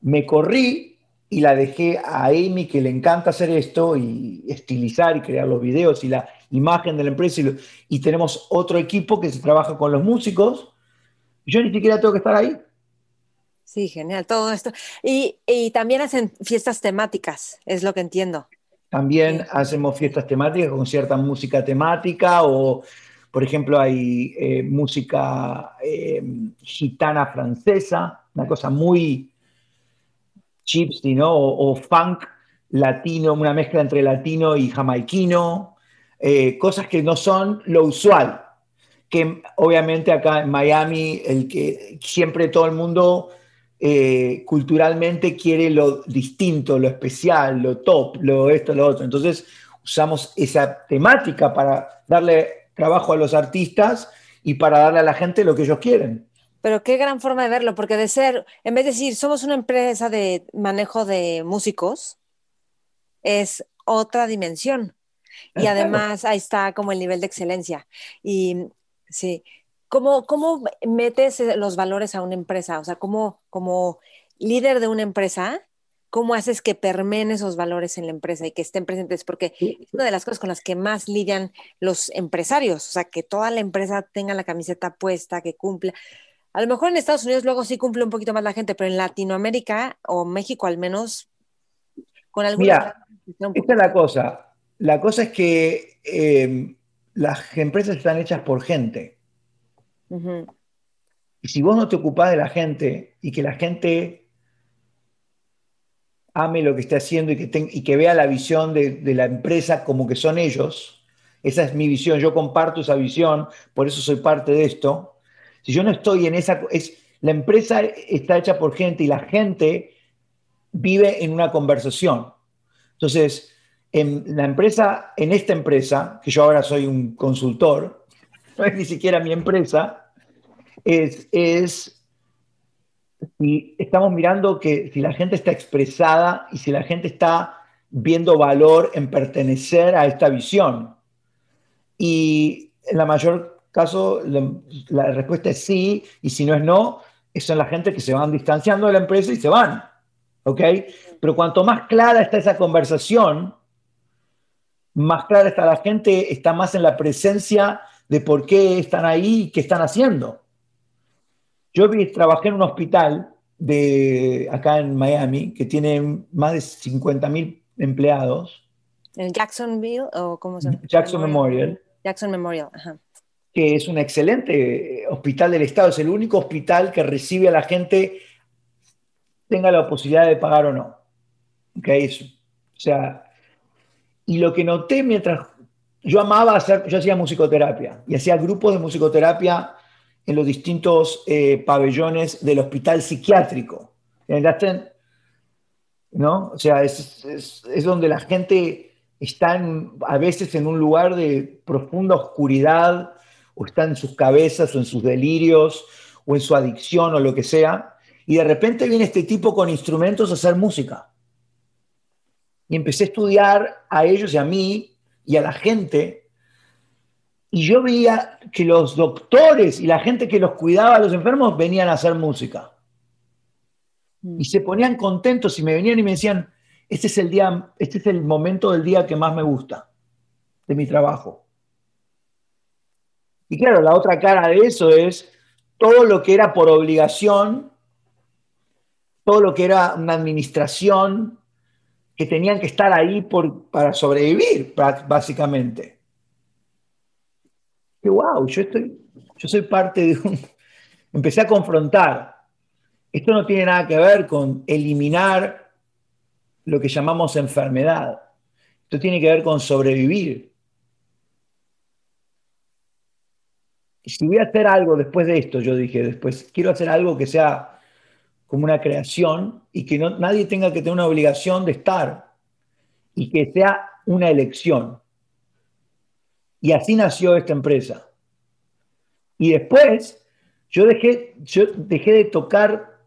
me corrí y la dejé a Amy, que le encanta hacer esto, y estilizar y crear los videos y la imagen de la empresa. Y, tenemos otro equipo que se trabaja con los músicos. Yo ni siquiera tengo que estar ahí. Sí, genial, todo esto. Y, y también hacen fiestas temáticas, es lo que entiendo. También hacemos fiestas temáticas con cierta música temática o por ejemplo, hay eh, música eh, gitana francesa, una cosa muy gypsy, ¿no? O, funk latino, una mezcla entre latino y jamaiquino, eh, cosas que no son lo usual. Que obviamente acá en Miami, el que siempre todo el mundo eh, culturalmente quiere lo distinto, lo especial, lo top, lo esto, lo otro. Entonces usamos esa temática para darle trabajo a los artistas y para darle a la gente lo que ellos quieren. Pero qué gran forma de verlo, porque de ser, en vez de decir, somos una empresa de manejo de músicos, es otra dimensión. Y además ahí está como el nivel de excelencia. Y sí, ¿cómo, cómo metes los valores a una empresa? O sea, ¿cómo como líder de una empresa, cómo haces que permeen esos valores en la empresa y que estén presentes? Porque es una de las cosas con las que más lidian los empresarios, o sea, que toda la empresa tenga la camiseta puesta, que cumpla. A lo mejor en Estados Unidos luego sí cumple un poquito más la gente, pero en Latinoamérica o México al menos, con alguna... Mira, esta es la cosa. La cosa es que eh, las empresas están hechas por gente. Y si vos no te ocupás de la gente y que la gente ame lo que está haciendo y que, y que vea la visión de, de, la empresa como que son ellos, esa es mi visión, yo comparto esa visión, por eso soy parte de esto. Si yo no estoy en esa... Es, la empresa está hecha por gente y la gente vive en una conversación. Entonces, en la empresa, en esta empresa, que yo ahora soy un consultor, no es ni siquiera mi empresa, es, es si estamos mirando que si la gente está expresada y si la gente está viendo valor en pertenecer a esta visión. Y en la mayor caso, la, la respuesta es sí, y si no es no, son la gente que se van distanciando de la empresa y se van. ¿Ok? Pero cuanto más clara está esa conversación, más clara está la gente, está más en la presencia de por qué están ahí y qué están haciendo. Yo trabajé en un hospital de acá en Miami que tiene más de 50 mil empleados. ¿En Jacksonville o cómo se llama? Jackson Memorial. Jackson Memorial, ajá. Que es un excelente hospital del Estado, es el único hospital que recibe a la gente, tenga la posibilidad de pagar o no. ¿Okay? o sea, y lo que noté mientras yo amaba hacer, yo hacía musicoterapia y hacía grupos de musicoterapia en los distintos eh, pabellones del hospital psiquiátrico. ¿No? O sea, es, es, es donde la gente está a veces en un lugar de profunda oscuridad o está en sus cabezas o en sus delirios o en su adicción o lo que sea. Y de repente viene este tipo con instrumentos a hacer música y empecé a estudiar a ellos y a mí y a la gente. Y yo veía que los doctores y la gente que los cuidaba a los enfermos venían a hacer música. Mm. Y se ponían contentos y me venían y me decían, este es el día, este es el momento del día que más me gusta de mi trabajo. Y claro, la otra cara de eso es todo lo que era por obligación, todo lo que era una administración, que tenían que estar ahí por, para sobrevivir, básicamente. Que wow, yo, estoy, yo soy parte de un... Empecé a confrontar. Esto no tiene nada que ver con eliminar lo que llamamos enfermedad. Esto tiene que ver con sobrevivir. Si voy a hacer algo después de esto, yo dije, después quiero hacer algo que sea como una creación y que no, nadie tenga que tener una obligación de estar y que sea una elección. Y así nació esta empresa. Y después yo dejé, yo dejé de tocar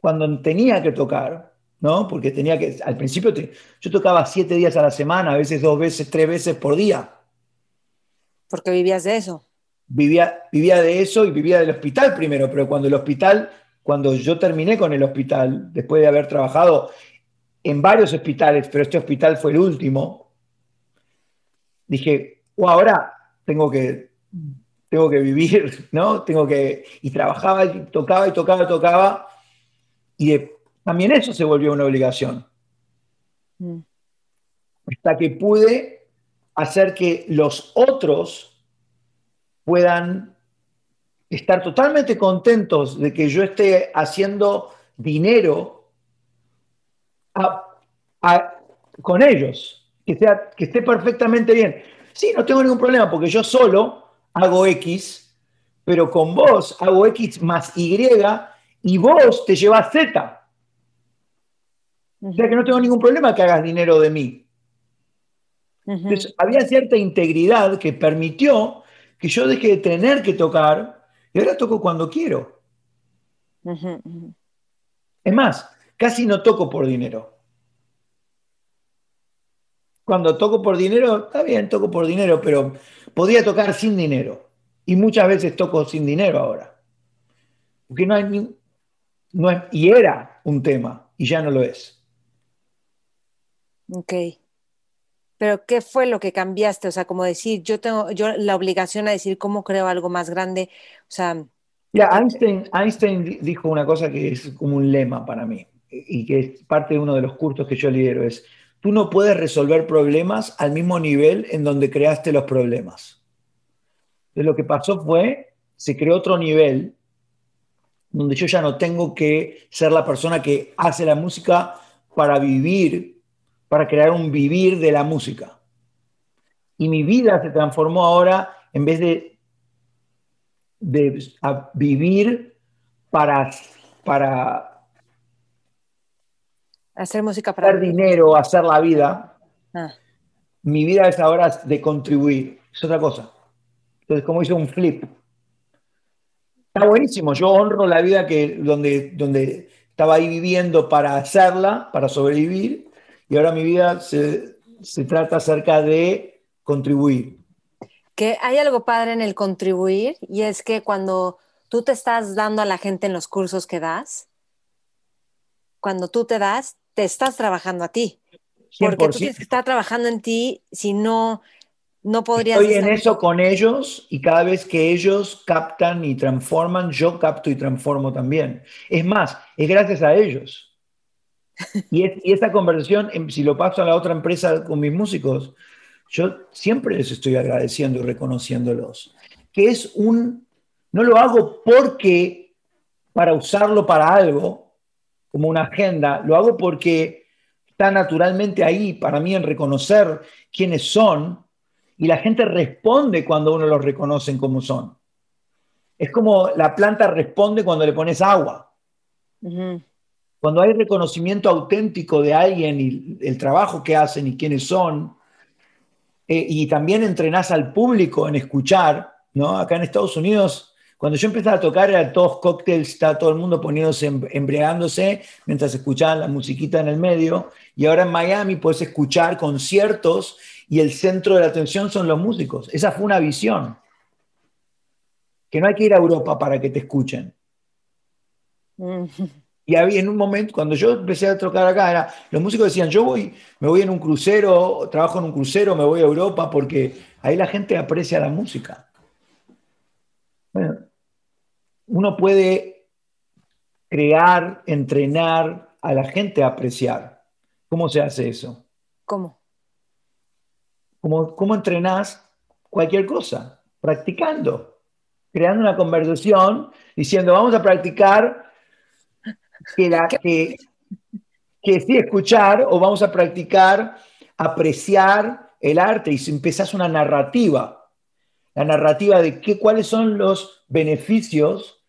cuando tenía que tocar, ¿no? Porque tenía que, al principio yo tocaba siete días a la semana, a veces dos veces, tres veces por día. Porque vivías de eso. Vivía, vivía de eso y vivía del hospital primero, pero cuando el hospital cuando yo terminé con el hospital, después de haber trabajado en varios hospitales, pero este hospital fue el último, dije, oh, ahora tengo que, tengo que vivir, ¿no? Tengo que, y trabajaba, y tocaba, y tocaba, y tocaba, y también eso se volvió una obligación. Mm. Hasta que pude hacer que los otros puedan estar totalmente contentos de que yo esté haciendo dinero con ellos, que, sea, que esté perfectamente bien. Sí, no tengo ningún problema porque yo solo hago X, pero con vos hago X más Y y vos te llevas Z. O sea que no tengo ningún problema que hagas dinero de mí. Entonces, había cierta integridad que permitió que yo deje de tener que tocar y ahora toco cuando quiero. Es más, casi no toco por dinero. Cuando toco por dinero, está bien, toco por dinero, pero podría tocar sin dinero. Y muchas veces toco sin dinero ahora. Porque no hay ni, no y era un tema, y ya no lo es. Ok. Pero ¿qué fue lo que cambiaste? O sea, como decir, yo tengo yo la obligación a decir cómo creo algo más grande. O sea. Ya, Einstein, Einstein dijo una cosa que es como un lema para mí y que es parte de uno de los cursos que yo lidero, es tú no puedes resolver problemas al mismo nivel en donde creaste los problemas. Entonces lo que pasó fue, se creó otro nivel donde yo ya no tengo que ser la persona que hace la música para vivir, para crear un vivir de la música. Y mi vida se transformó ahora, en vez de, de vivir para, para Hacer música para... Hacer dinero, hacer la vida. Ah. Mi vida es ahora de contribuir. Es otra cosa. Entonces, como hice un flip. Está buenísimo. Yo honro la vida que, donde, donde estaba ahí viviendo para hacerla, para sobrevivir. Y ahora mi vida se, se trata acerca de contribuir. Que hay algo padre en el contribuir y es que cuando tú te estás dando a la gente en los cursos que das, cuando tú te das, te estás trabajando a ti. Porque tú tienes que estar trabajando en ti, si no, no podrías... Estoy en eso con ellos y cada vez que ellos captan y transforman, yo capto y transformo también. Es más, es gracias a ellos. Y, y esta conversación, em, si lo paso a la otra empresa con mis músicos, yo siempre les estoy agradeciendo y reconociéndolos. Que es un... No lo hago porque para usarlo para algo, como una agenda, lo hago porque está naturalmente ahí para mí en reconocer quiénes son y la gente responde cuando uno los reconoce como son. Es como la planta responde cuando le pones agua. Cuando hay reconocimiento auténtico de alguien y el trabajo que hacen y quiénes son, eh, y también entrenás al público en escuchar, ¿no? Acá en Estados Unidos cuando yo empecé a tocar era todos cócteles, está todo el mundo poniéndose, em, embriagándose mientras escuchaban la musiquita en el medio. Y ahora en Miami puedes escuchar conciertos y el centro de la atención son los músicos. Esa fue una visión. Que no hay que ir a Europa para que te escuchen. Y había en un momento, cuando yo empecé a tocar acá, era, los músicos decían, yo voy, me voy en un crucero, trabajo en un crucero, me voy a Europa, porque ahí la gente aprecia la música. Bueno, uno puede crear, entrenar a la gente a apreciar. ¿Cómo se hace eso? ¿Cómo? ¿Cómo, cómo entrenás cualquier cosa? Practicando, creando una conversación, diciendo, vamos a practicar que, la, que, que sí escuchar o vamos a practicar apreciar el arte y si empezás una narrativa, la narrativa de qué, cuáles son los beneficios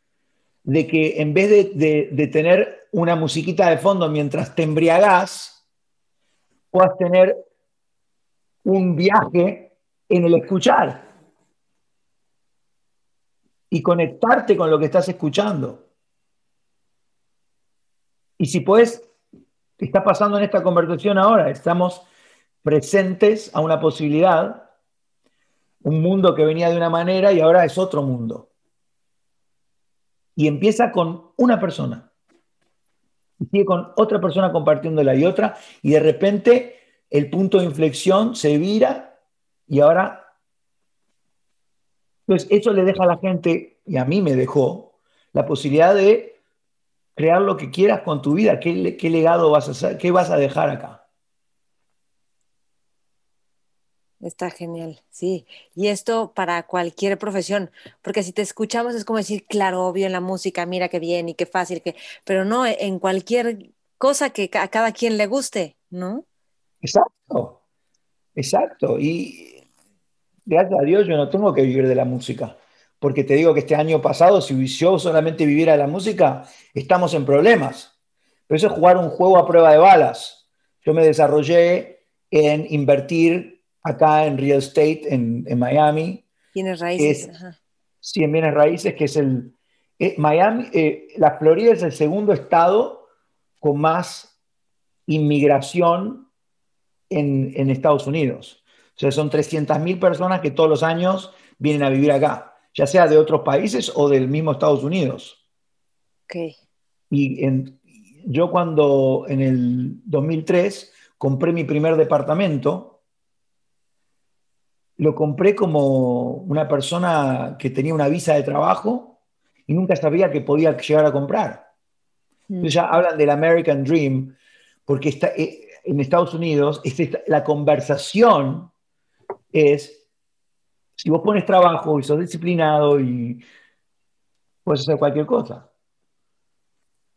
de que en vez de, tener una musiquita de fondo mientras te embriagas, puedas tener un viaje en el escuchar y conectarte con lo que estás escuchando. Y si ¿qué está pasando en esta conversación ahora? Estamos presentes a una posibilidad, un mundo que venía de una manera y ahora es otro mundo y empieza con una persona. Y sigue con otra persona compartiéndola y otra, y de repente el punto de inflexión se vira y ahora... Entonces, eso le deja a la gente, y a mí me dejó, la posibilidad de crear lo que quieras con tu vida. ¿Qué, qué legado vas a hacer? ¿Qué vas a dejar acá? Está genial, sí. Y esto para cualquier profesión, porque si te escuchamos es como decir, claro, obvio en la música, mira qué bien y qué fácil, que, pero no en cualquier cosa que a cada quien le guste, ¿no? Exacto, exacto. Y gracias a Dios yo no tengo que vivir de la música, porque te digo que este año pasado, si yo solamente viviera la música, estamos en problemas. Pero eso es jugar un juego a prueba de balas. Yo me desarrollé en invertir acá en real estate en, Miami. Tienes raíces. sí, en bienes raíces, que es el... Eh, Miami, eh, la Florida es el segundo estado con más inmigración en, en Estados Unidos. O sea, son 300.000 personas que todos los años vienen a vivir acá, ya sea de otros países o del mismo Estados Unidos. Ok. Y en, yo cuando en el 2003 compré mi primer departamento, lo compré como una persona que tenía una visa de trabajo y nunca sabía que podía llegar a comprar. Mm. Entonces ya hablan del American Dream, porque está, eh, en Estados Unidos la conversación es, si vos pones trabajo y sos disciplinado y puedes hacer cualquier cosa.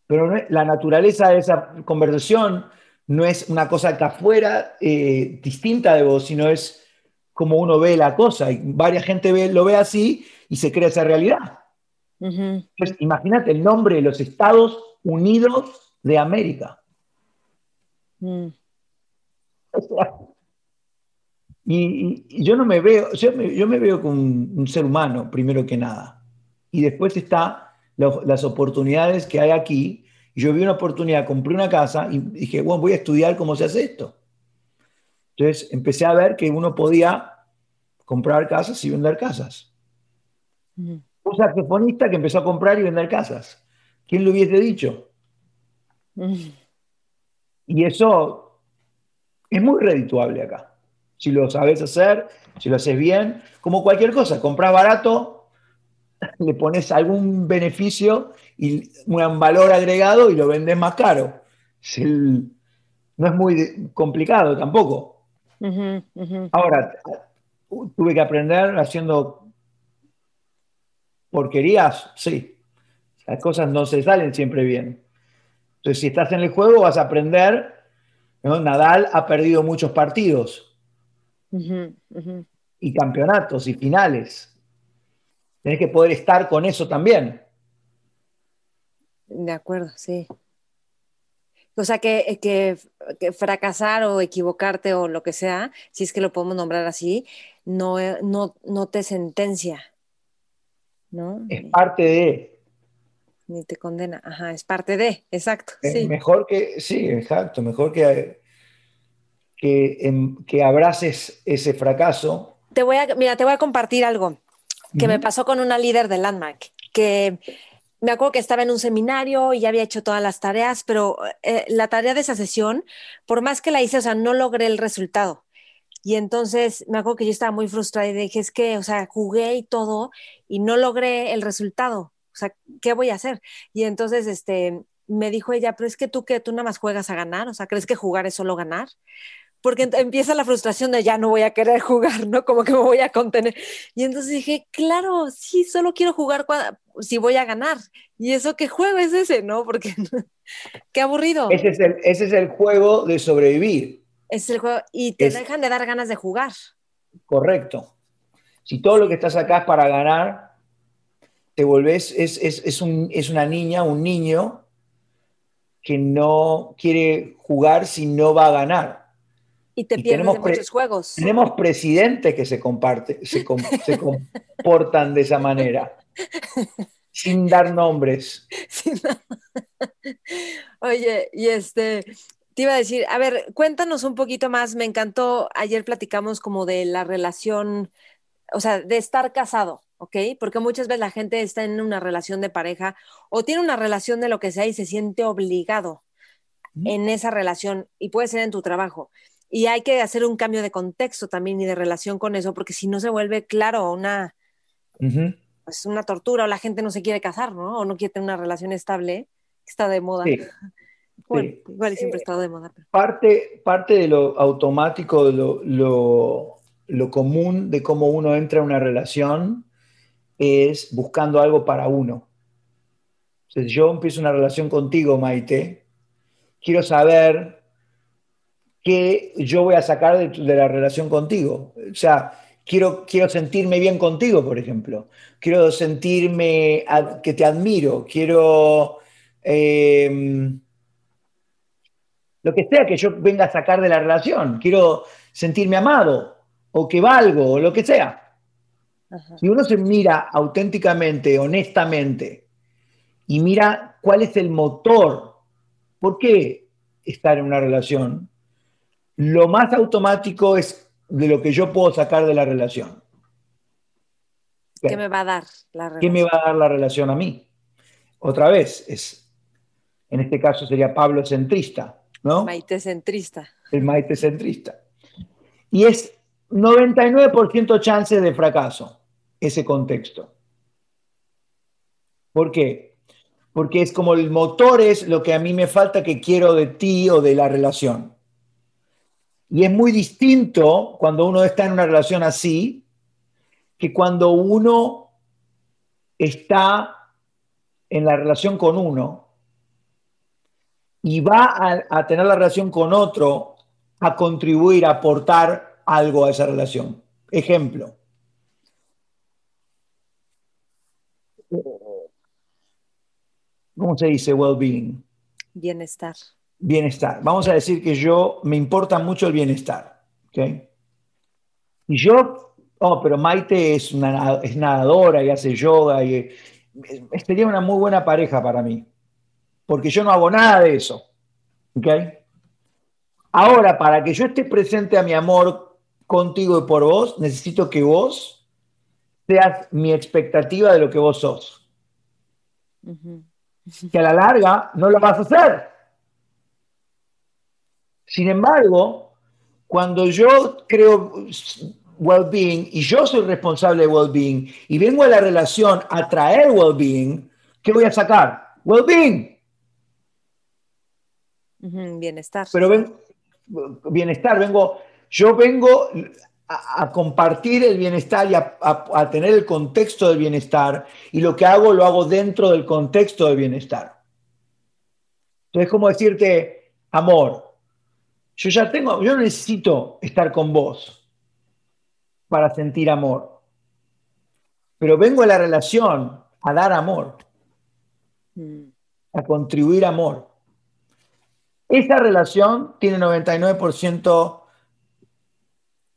Pero la naturaleza de esa conversación no es una cosa que afuera eh, distinta de vos, sino es como uno ve la cosa. Y varias gente ve, lo ve así y se crea esa realidad. imagínate el nombre de los Estados Unidos de América. Mm. Y, yo no me veo, yo me, veo como un, ser humano, primero que nada. Y después está las oportunidades que hay aquí. Y yo vi una oportunidad, compré una casa y dije, bueno, voy a estudiar cómo se hace esto. Entonces empecé a ver que uno podía comprar casas y vender casas. Un saxofonista que empezó a comprar y vender casas. ¿Quién lo hubiese dicho? Y eso es muy redituable acá si lo sabes hacer, si lo haces bien, como cualquier cosa, compras barato, le pones algún beneficio y un valor agregado y lo vendes más caro. no es muy complicado tampoco. Ahora, tuve que aprender haciendo porquerías, sí. Las cosas no se salen siempre bien. Entonces, si estás en el juego, vas a aprender. Nadal ha perdido muchos partidos y campeonatos y finales. Tienes que poder estar con eso también. De acuerdo, sí. O sea, que, que, fracasar o equivocarte o lo que sea, si es que lo podemos nombrar así, no, no, no te sentencia. ¿no? Es parte de. Ni te condena. Ajá, es parte de, exacto. sí. Mejor que, sí, exacto, mejor que que, que abraces ese fracaso. Te voy a, mira, te voy a compartir algo que me pasó con una líder de Landmark, que me acuerdo que estaba en un seminario y ya había hecho todas las tareas, pero eh, la tarea de esa sesión, por más que la hice, o sea, no logré el resultado. Y entonces me acuerdo que yo estaba muy frustrada y dije, es que, o sea, jugué y todo y no logré el resultado. O sea, ¿qué voy a hacer? Y entonces, este, me dijo ella, pero es que tú que tú nada más juegas a ganar, o sea, ¿crees que jugar es solo ganar? Porque empieza la frustración de ya no voy a querer jugar, ¿no? Como que me voy a contener. Y entonces dije, claro, sí, solo quiero jugar si voy a ganar. Y eso qué juego es ese, ¿no? Porque qué aburrido. Ese es, el, ese es el juego de sobrevivir. Es el juego, y te dejan de dar ganas de jugar. Correcto. Si todo lo que estás acá es para ganar, te volvés, es, es, es, un, es una niña, un niño que no quiere jugar si no va a ganar. Y te pierdes de muchos juegos. Tenemos presidentes que se, comparte, se, comportan de esa manera, sin dar nombres. Oye, y este, te iba a decir, a ver, cuéntanos un poquito más, me encantó, ayer platicamos como de la relación, o sea, de estar casado, ¿ok? Porque muchas veces la gente está en una relación de pareja o tiene una relación de lo que sea y se siente obligado en esa relación y puede ser en tu trabajo. Y hay que hacer un cambio de contexto también y de relación con eso, porque si no se vuelve, claro, una, pues una tortura o la gente no se quiere casar, ¿no? O no quiere tener una relación estable, que está de moda. Bueno, igual siempre ha estado de moda. Parte, parte de lo automático, de lo, lo, lo común de cómo uno entra a una relación es buscando algo para uno. Si yo empiezo una relación contigo, Maite, quiero saber qué yo voy a sacar de, la relación contigo. O sea, quiero, quiero sentirme bien contigo, por ejemplo. Quiero sentirme que te admiro. Quiero em, lo que sea que yo venga a sacar de la relación. Quiero sentirme amado o que valgo o lo que sea. Si uno se mira auténticamente, honestamente, y mira cuál es el motor, ¿por qué estar en una relación? Lo más automático es de lo que yo puedo sacar de la relación. ¿Qué me va a dar la relación? ¿Qué me va a dar la relación a mí? Otra vez, es, en este caso sería Pablo centrista, ¿no? Maite centrista. El Maite centrista. Y es 99% chance de fracaso ese contexto. ¿Por qué? Porque es como el motor es lo que a mí me falta que quiero de ti o de la relación. Y es muy distinto cuando uno está en una relación así que cuando uno está en la relación con uno y va a, tener la relación con otro a contribuir, a aportar algo a esa relación. Ejemplo, ¿cómo se dice well-being? Bienestar. Bienestar. Vamos a decir que yo me importa mucho el bienestar. ¿okay? Y yo, oh, pero Maite es, una, es nadadora y hace yoga y sería una muy buena pareja para mí, porque yo no hago nada de eso. ¿okay? Ahora, para que yo esté presente a mi amor contigo y por vos, necesito que vos seas mi expectativa de lo que vos sos. Que a la larga no lo vas a hacer. Sin embargo, cuando yo creo well-being y yo soy responsable de well-being y vengo a la relación a traer well-being, ¿qué voy a sacar? Well-being. Bienestar. Pero ven, bienestar, vengo, yo vengo a, compartir el bienestar y a, tener el contexto del bienestar y lo que hago lo hago dentro del contexto del bienestar. Entonces es como decirte, amor, yo ya tengo, yo necesito estar con vos para sentir amor, pero vengo a la relación a dar amor, mm. a contribuir amor. Esa relación tiene 99%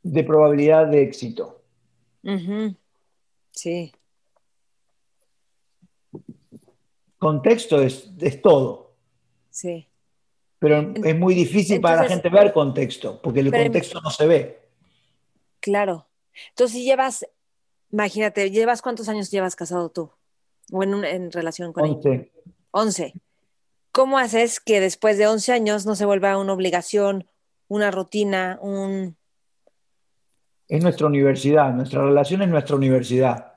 de probabilidad de éxito. Sí. Contexto es, todo. Sí. Pero es muy difícil para la gente ver contexto, porque el contexto no se ve. Claro. Entonces, si llevas, imagínate, ¿llevas cuántos años llevas casado tú? O en, relación con Once. Once. ¿Cómo haces que después de once años no se vuelva una obligación, una rutina, un, es nuestra universidad, nuestra relación es nuestra universidad.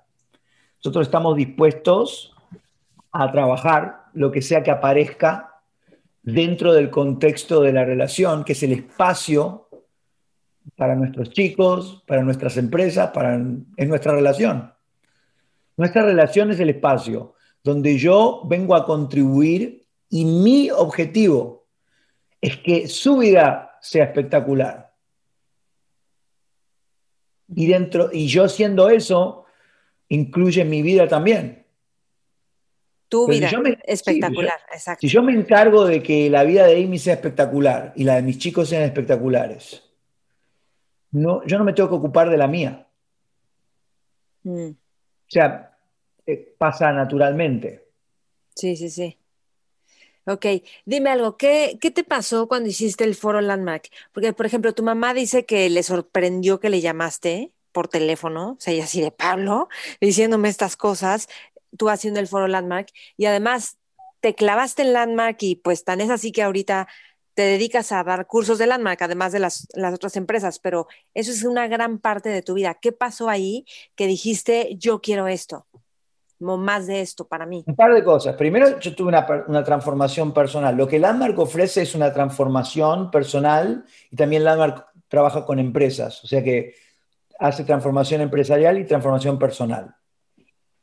Nosotros estamos dispuestos a trabajar lo que sea que aparezca dentro del contexto de la relación, que es el espacio para nuestros chicos, para nuestras empresas, para es nuestra relación. Nuestra relación es el espacio donde yo vengo a contribuir y mi objetivo es que su vida sea espectacular y dentro, y yo siendo eso, incluye mi vida también. Tu vida espectacular, exacto. Si yo me encargo de que la vida de Amy sea espectacular y la de mis chicos sean espectaculares, no, yo no me tengo que ocupar de la mía. Mm. O sea, eh, pasa naturalmente. Sí, sí, sí. Ok, dime algo, ¿qué, ¿qué, te pasó cuando hiciste el foro Landmark? Porque, por ejemplo, tu mamá dice que le sorprendió que le llamaste por teléfono, o sea, ella así de Pablo, diciéndome estas cosas, tú haciendo el foro Landmark, y además te clavaste en Landmark y pues tan es así que ahorita te dedicas a dar cursos de Landmark, además de las, las otras empresas, pero eso es una gran parte de tu vida. ¿Qué pasó ahí que dijiste, yo quiero esto? más de esto para mí? Un par de cosas. Primero, yo tuve una, transformación personal. Lo que Landmark ofrece es una transformación personal y también Landmark trabaja con empresas, o sea que hace transformación empresarial y transformación personal.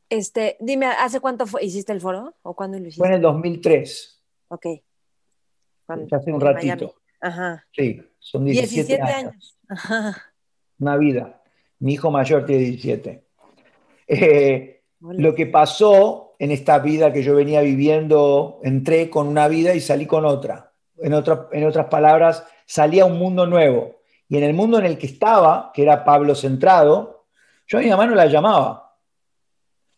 Este, dime, ¿hace cuánto hiciste el foro o cuándo lo hiciste? Fue en el 2003. Ok. hace un ratito. Ajá. Sí, son 17, años. Ajá. Una vida. Mi hijo mayor tiene 17. Eh, lo que pasó en esta vida que yo venía viviendo, entré con una vida y salí con otra. En, en otras palabras, salí a un mundo nuevo. Y en el mundo en el que estaba, que era Pablo centrado, yo a mi mamá no la llamaba.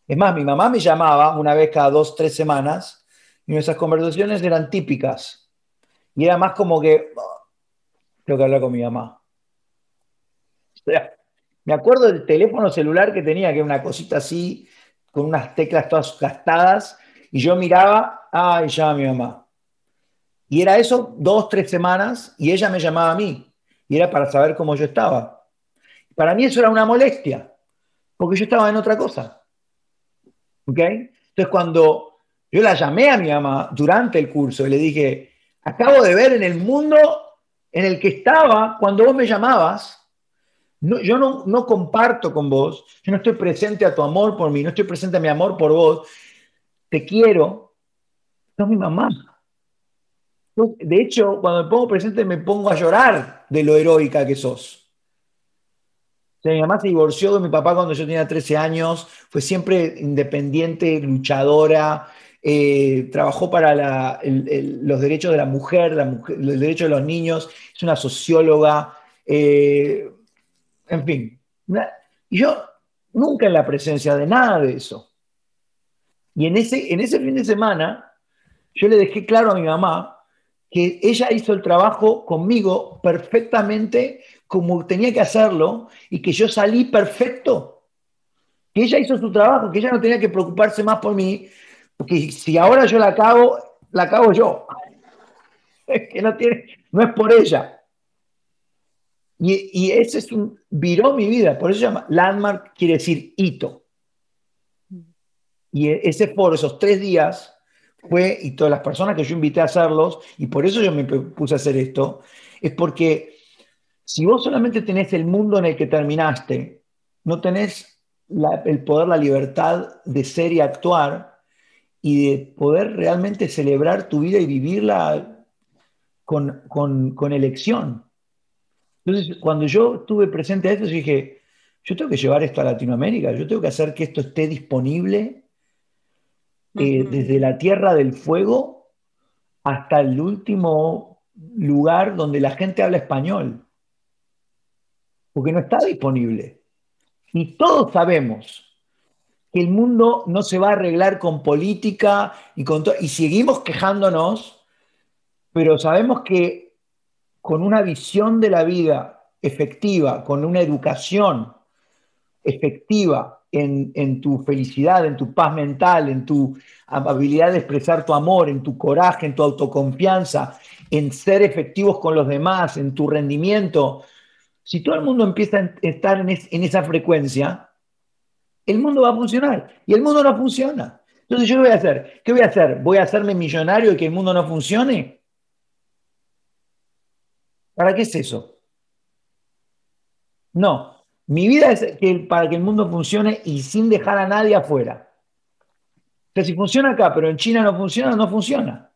Es más, mi mamá me llamaba una vez cada dos, tres semanas y nuestras conversaciones eran típicas. Y era más como que, oh, tengo que hablar con mi mamá. O sea, me acuerdo del teléfono celular que tenía, que era una cosita así, con unas teclas todas gastadas, y yo miraba, ah, y llama a mi mamá. Y era eso dos, tres semanas, y ella me llamaba a mí, y era para saber cómo yo estaba. Para mí eso era una molestia, porque yo estaba en otra cosa. ¿Ok? Entonces cuando yo la llamé a mi mamá durante el curso y le dije, acabo de ver en el mundo en el que estaba cuando vos me llamabas, yo no, no, comparto con vos, yo no estoy presente a tu amor por mí, no estoy presente a mi amor por vos, te quiero, sos mi mamá. De hecho, cuando me pongo presente me pongo a llorar de lo heroica que sos mi mamá se divorció de mi papá cuando yo tenía 13 años, fue siempre independiente, luchadora, eh, trabajó para los derechos de la mujer, los derechos de los niños, es una socióloga, eh, en fin. Y yo nunca en la presencia de nada de eso. Y en ese, en ese fin de semana, yo le dejé claro a mi mamá que ella hizo el trabajo conmigo perfectamente como tenía que hacerlo y que yo salí perfecto. Que ella hizo su trabajo, que ella no tenía que preocuparse más por mí, porque si ahora yo la acabo, la acabo yo. Es que no, tiene, no es por ella. Y, y, ese es un, viró mi vida, por eso se llama, landmark quiere decir hito. Y ese por esos tres días, fue, y todas las personas que yo invité a hacerlos, y por eso yo me puse a hacer esto, es porque si vos solamente tenés el mundo en el que terminaste, no tenés el poder, la libertad de ser y actuar, y de poder realmente celebrar tu vida y vivirla con, con, elección. Entonces, cuando yo estuve presente a esto, dije, yo tengo que llevar esto a Latinoamérica, yo tengo que hacer que esto esté disponible eh, desde la Tierra del Fuego hasta el último lugar donde la gente habla español, porque no está disponible. Y todos sabemos que el mundo no se va a arreglar con política y con y seguimos quejándonos, pero sabemos que con una visión de la vida efectiva, con una educación efectiva, en, tu felicidad, en tu paz mental, en tu habilidad de expresar tu amor, en tu coraje, en tu autoconfianza, en ser efectivos con los demás, en tu rendimiento. Si todo el mundo empieza a estar en, esa frecuencia, el mundo va a funcionar y el mundo no funciona. Entonces, ¿yo qué voy a hacer? ¿Qué voy a hacer? ¿Voy a hacerme millonario y que el mundo no funcione? ¿Para qué es eso? No, mi vida es para que el mundo funcione y sin dejar a nadie afuera. O si funciona acá, pero en China no funciona, no funciona.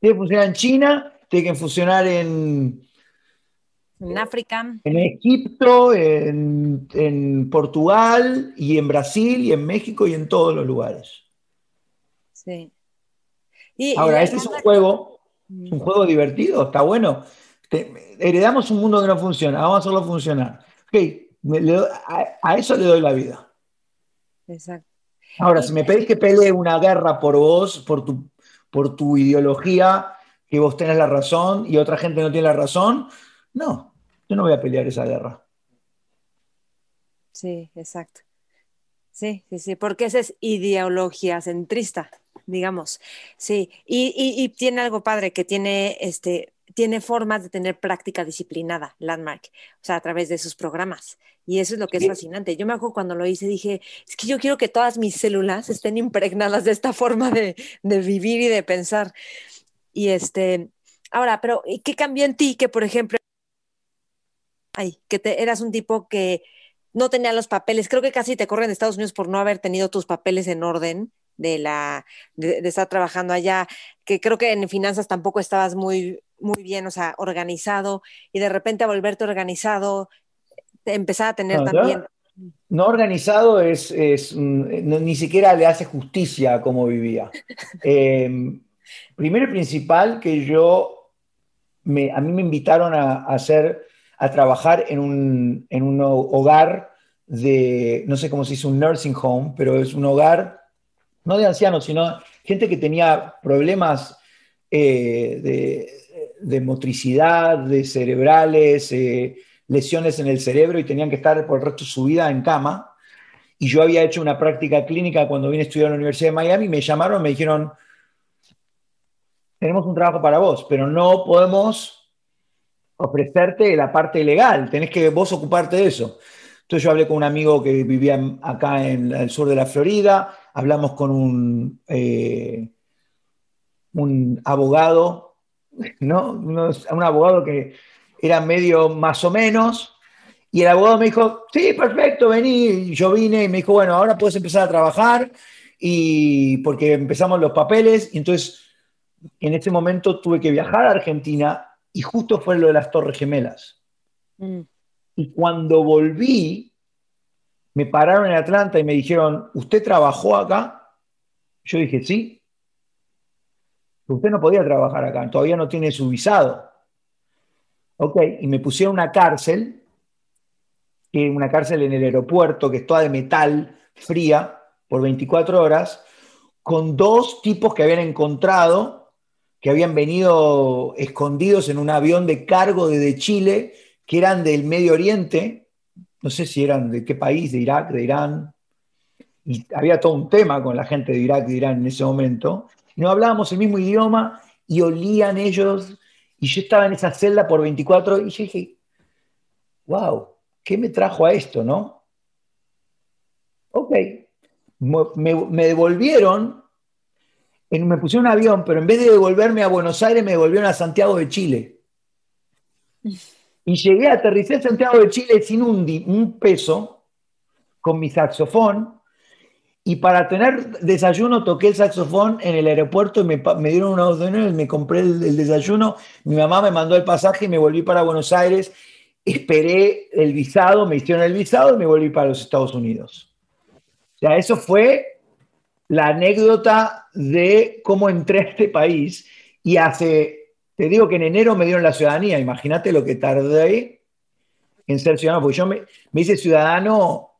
Tiene que funcionar en China, tiene que funcionar en... En África. En Egipto, en, Portugal y en Brasil y en México y en todos los lugares. Sí. Ahora, este es un juego, un juego divertido, está bueno. heredamos un mundo que no funciona, vamos a hacerlo funcionar a, eso le doy la vida. Exacto. Ahora, si me pedís que pelee una guerra por vos, por tu, por tu ideología, que vos tenés la razón y otra gente no tiene la razón, no, yo no voy a pelear esa guerra. Sí, exacto. Sí, sí, sí, porque esa es ideología centrista, digamos. Sí, y, y, y tiene algo padre que tiene este tiene formas de tener práctica disciplinada, Landmark, o sea, a través de sus programas. Y eso es lo que es fascinante. Yo me acuerdo cuando lo hice, dije, es que yo quiero que todas mis células estén impregnadas de esta forma de, vivir y de pensar. Y este, ahora, pero ¿qué cambió en ti que, por ejemplo, ay, que te, eras un tipo que no tenía los papeles, creo que casi te corren de Estados Unidos por no haber tenido tus papeles en orden de la de, estar trabajando allá, que creo que en finanzas tampoco estabas muy muy bien, o sea, organizado y de repente a volverte organizado empezar a tener también. No, organizado es, ni siquiera le hace justicia a cómo vivía. Em, primero y principal que yo, me, a mí me invitaron a, hacer, a trabajar en un, en un hogar de, no sé cómo se dice, un nursing home, pero es un hogar, no de ancianos, sino gente que tenía problemas eh, de, de, motricidad, de cerebrales, eh, lesiones en el cerebro y tenían que estar por el resto de su vida en cama. Y yo había hecho una práctica clínica cuando vine a estudiar en la Universidad de Miami, me llamaron, me dijeron, tenemos un trabajo para vos, pero no podemos ofrecerte la parte legal, tenés que vos ocuparte de eso. Entonces yo hablé con un amigo que vivía acá en el sur de la Florida, hablamos con un, eh, un abogado, ¿no? Un abogado que era medio más o menos, y el abogado me dijo, sí, perfecto, vení. Yo vine y me dijo, bueno, ahora puedes empezar a trabajar, y porque empezamos los papeles, y entonces en ese momento tuve que viajar a Argentina, y justo fue lo de las Torres Gemelas. Mm. Y cuando volví, me pararon en Atlanta y me dijeron, ¿usted trabajó acá? Yo dije, sí. Usted no podía trabajar acá, todavía no tiene su visado. Ok, y me pusieron una cárcel, una cárcel en el aeropuerto que es toda de metal, fría, por 24 horas, con dos tipos que habían encontrado, que habían venido escondidos en un avión de cargo desde Chile, que eran del Medio Oriente, no sé si eran de qué país, de Irak, de Irán, y había todo un tema con la gente de Irak, de Irán en ese momento, y no hablábamos el mismo idioma y olían ellos. Y yo estaba en esa celda por 24 y yo dije, wow, ¿qué me trajo a esto, no? Ok, me, devolvieron, me pusieron un avión, pero en vez de devolverme a Buenos Aires, me devolvieron a Santiago de Chile. Y llegué a aterrizar en Santiago de Chile sin un, peso, con mi saxofón, y para tener desayuno toqué el saxofón en el aeropuerto y me, dieron unos y me compré el, desayuno. Mi mamá me mandó el pasaje y me volví para Buenos Aires. Esperé el visado, me hicieron el visado y me volví para los Estados Unidos. O sea, eso fue la anécdota de cómo entré a este país. Y hace, te digo que en enero me dieron la ciudadanía. Imagínate lo que tardé en ser ciudadano, porque yo me, hice ciudadano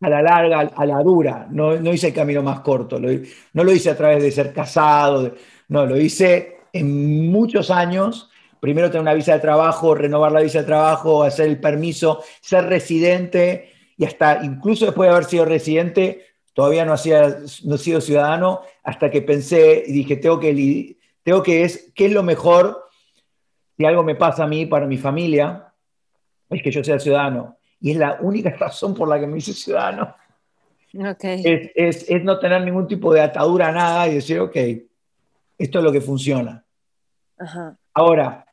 a la larga, a la dura. No, no hice el camino más corto. no lo hice a través de ser casado. no, lo hice en muchos años. Primero tener una visa de trabajo, renovar la visa de trabajo, hacer el permiso, ser residente y hasta incluso después de haber sido residente, todavía no, hacía, no he sido ciudadano hasta que pensé y dije, tengo que, tengo que es, ¿qué es lo mejor si algo me pasa a mí, para mi familia? Es que yo sea ciudadano y es la única razón por la que me hice ciudadano. Es, no tener ningún tipo de atadura a nada y decir, ok, esto es lo que funciona. Ahora,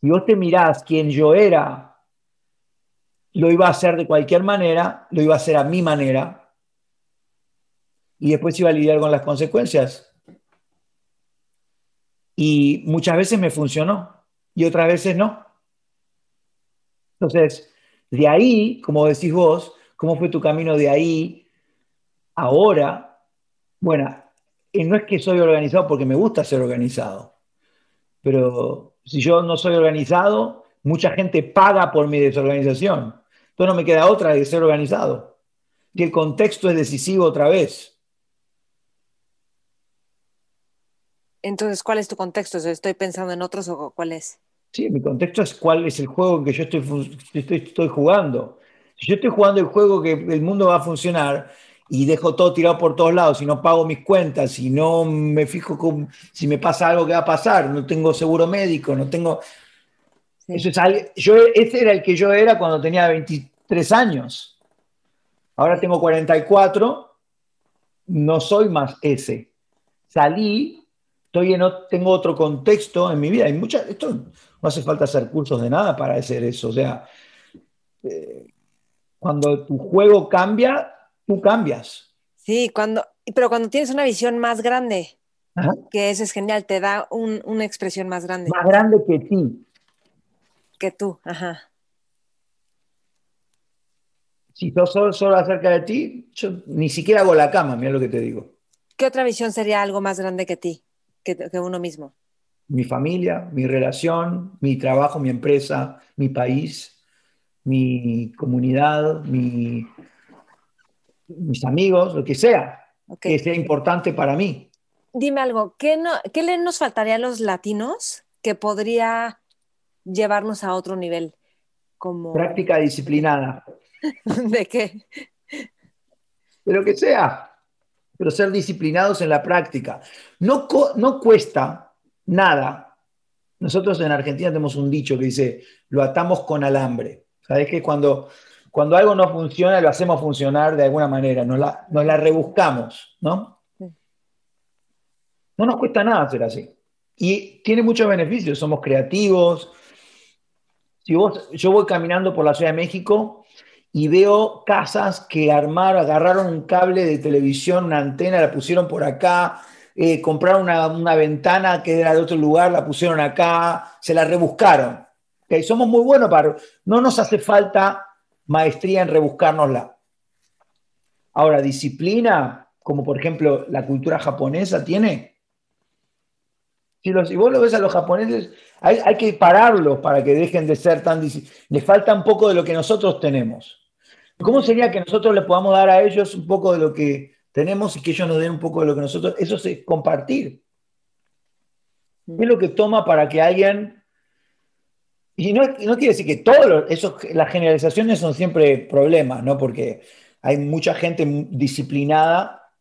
si vos te mirás quién yo era, lo iba a hacer de cualquier manera, lo iba a hacer a mi manera, y después iba a lidiar con las consecuencias. Y muchas veces me funcionó y otras veces no. Entonces, de ahí, como decís vos, ¿cómo fue tu camino de ahí ahora? Bueno, no es que soy organizado porque me gusta ser organizado, pero si yo no soy organizado, mucha gente paga por mi desorganización. Entonces no me queda otra de ser organizado. Y el contexto es decisivo otra vez. Entonces, ¿cuál es tu contexto? ¿Estoy pensando en otros o cuál es? Sí, mi contexto es cuál es el juego que yo estoy, estoy, jugando. Si yo estoy jugando el juego que el mundo va a funcionar y dejo todo tirado por todos lados, y no pago mis cuentas, y no me fijo con, si me pasa algo que va a pasar, no tengo seguro médico, no tengo... Eso es yo, ese era el que yo era cuando tenía 23 años. Ahora tengo 44, no soy más ese. Salí, estoy en, tengo otro contexto en mi vida. Hay muchas, esto no hace falta hacer cursos de nada para hacer eso. O sea, eh, cuando tu juego cambia, tú cambias. Sí, cuando, pero cuando tienes una visión más grande, que eso es genial, te da una expresión más grande. Más grande que ti. Que tú, ajá. Si sos solo, solo acerca de ti, yo ni siquiera hago la cama, mira lo que te digo. ¿Qué otra visión sería algo más grande que ti, que, que uno mismo? Mi familia, mi relación, mi trabajo, mi empresa, mi país, mi comunidad, mi, mis amigos, lo que sea, Okay. que sea importante para mí. Dime algo, ¿qué, no, ¿qué le nos faltaría a los latinos que podría llevarnos a otro nivel? Como... Práctica disciplinada, ¿De qué? de lo que sea, pero ser disciplinados en la práctica. No, no cuesta nada. Nosotros en Argentina tenemos un dicho que dice, lo atamos con alambre. ¿Sabes que cuando, cuando algo no funciona, lo hacemos funcionar de alguna manera, nos la, nos la rebuscamos, ¿no? No nos cuesta nada hacer así. Y tiene muchos beneficios, somos creativos. Si vos, yo voy caminando por la Ciudad de México y veo casas que armaron, agarraron un cable de televisión, una antena, la pusieron por acá, eh, compraron una, una ventana que era de otro lugar, la pusieron acá, se la rebuscaron. Ok, Somos muy buenos para... No nos hace falta maestría en rebuscárnosla. Ahora, disciplina, como por ejemplo la cultura japonesa tiene. Si, los- si vos lo ves a los japoneses, hay, hay que pararlos para que dejen de ser tan... Les falta un poco de lo que nosotros tenemos. ¿Cómo sería que nosotros le podamos dar a ellos un poco de lo que tenemos y que ellos nos den un poco de lo que nosotros... Eso es compartir. ¿Qué es lo que toma para que alguien... Y no, no quiere decir que todos esos, las generalizaciones son siempre problemas, ¿no? Porque hay mucha gente disciplinada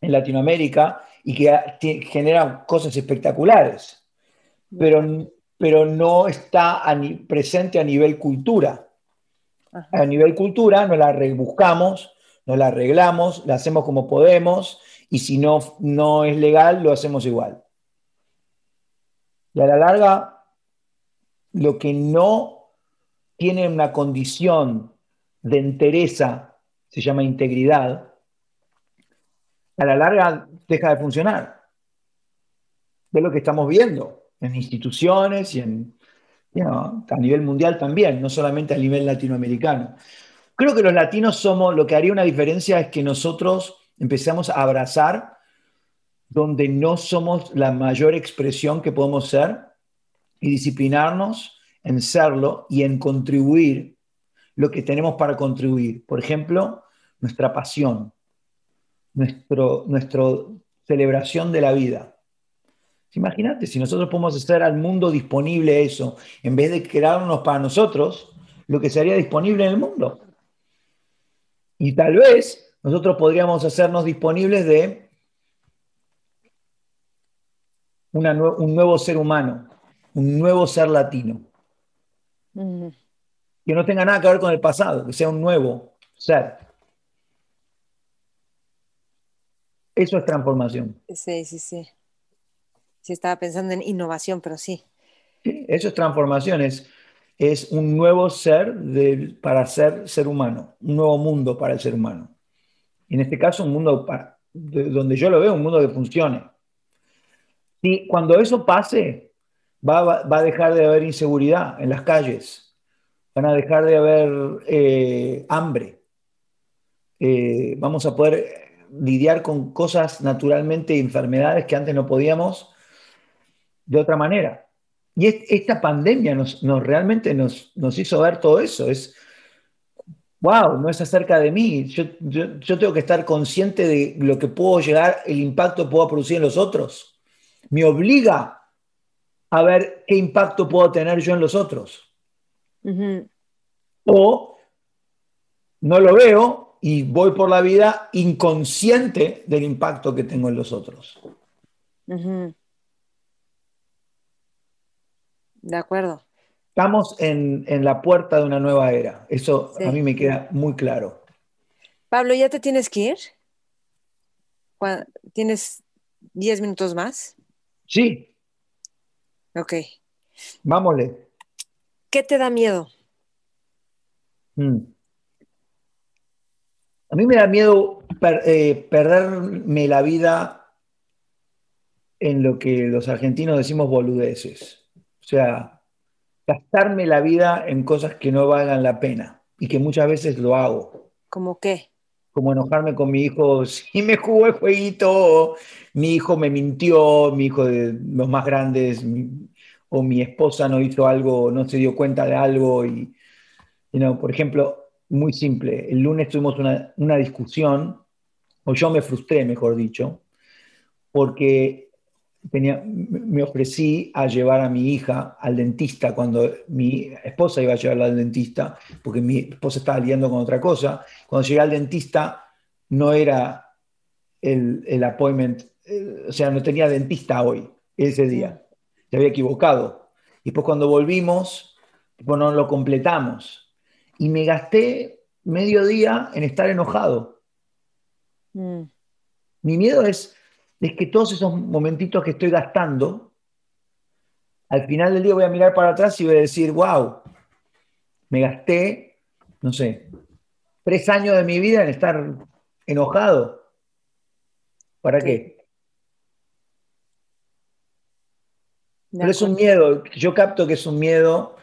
en Latinoamérica y que genera cosas espectaculares, pero, pero no está presente a nivel cultura. A nivel cultura nos la rebuscamos, nos la arreglamos, la hacemos como podemos y si no, no es legal, lo hacemos igual. Y a la larga, lo que no tiene una condición de entereza, se llama integridad, a la larga deja de funcionar. Es lo que estamos viendo en instituciones y en, a nivel mundial también, no solamente a nivel latinoamericano. Creo que los latinos somos, lo que haría una diferencia es que nosotros empezamos a abrazar donde no somos la mayor expresión que podemos ser y disciplinarnos en serlo y en contribuir lo que tenemos para contribuir. Por ejemplo, nuestra pasión, nuestro celebración de la vida. Imagínate, si nosotros podemos hacer al mundo disponible eso, en vez de crearnos para nosotros, lo que sería disponible en el mundo. Y tal vez nosotros podríamos hacernos disponibles de una un nuevo ser humano, un nuevo ser latino, Mm, que no tenga nada que ver con el pasado, que sea un nuevo ser. Eso es transformación. Sí, sí, sí. Sí, estaba pensando en innovación, pero sí. Eso es transformación, es, un nuevo ser para ser ser humano, un nuevo mundo para el ser humano. En este caso, un mundo pa- de- donde yo lo veo, un mundo que funcione. Y cuando eso pase, va, va- a dejar de haber inseguridad en las calles, van a dejar de haber eh, hambre, Eh, vamos a poder lidiar con cosas naturalmente, enfermedades que antes no podíamos de otra manera. Y es- esta pandemia nos, nos realmente nos, nos hizo ver todo eso. Es, wow, no es acerca de mí. Yo, yo, yo tengo que estar consciente de lo que puedo llegar, el impacto que puedo producir en los otros. Me obliga a ver qué impacto puedo tener yo en los otros. O no lo veo y voy por la vida inconsciente del impacto que tengo en los otros. Ujú. De acuerdo. Estamos en, en la puerta de una nueva era. Eso Sí. a mí me queda muy claro. Pablo, ¿ya te tienes que ir? ¿Cuá- ¿Tienes 10 minutos más? Sí, Ok. vámonos. ¿Qué te da miedo? Mm. A mí me da miedo per- eh, perderme la vida en lo que los argentinos decimos boludeces. O sea, gastarme la vida en cosas que no valgan la pena. y que muchas veces lo hago. ¿Cómo qué? Como enojarme con mi hijo, si me jugó el jueguito, mi hijo me mintió, mi hijo de los más grandes, o mi esposa no hizo algo, no se dio cuenta de algo. Y, por ejemplo, muy simple, el lunes tuvimos una, una discusión, o yo me frustré, mejor dicho, porque tenía, me ofrecí a llevar a mi hija al dentista cuando mi esposa iba a llevarla al dentista, porque mi esposa estaba liando con otra cosa. Cuando llegué al dentista no era el, el appointment, eh, o sea, no tenía dentista hoy, ese día. Se había equivocado. Y después cuando volvimos, pues no lo completamos. Y me gasté medio día en estar enojado. Mm. Mi miedo es es que todos esos momentitos que estoy gastando, al final del día voy a mirar para atrás y voy a decir, wow, me gasté, no sé, tres años de mi vida en estar enojado. ¿Para qué? Pero es un miedo, yo capto que es un miedo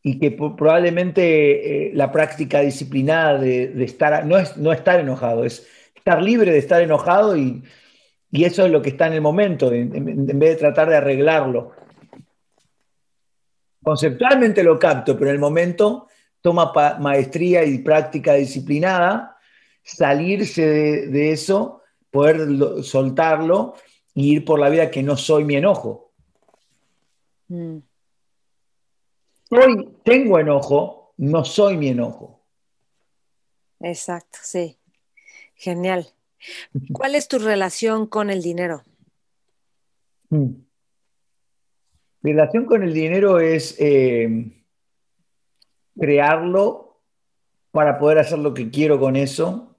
y que probablemente eh, la práctica disciplinada de, estar, no es no estar enojado, es estar libre de estar enojado y, y eso es lo que está en el momento, en, vez de tratar de arreglarlo. Conceptualmente lo capto, pero en el momento toma maestría y práctica disciplinada, salirse de, eso, poder soltarlo y ir por la vida que no soy mi enojo. Mm. Hoy tengo enojo, no soy mi enojo. Exacto, sí. Genial. ¿Cuál es tu relación con el dinero? Mi mm. relación con el dinero es eh, crearlo para poder hacer lo que quiero con eso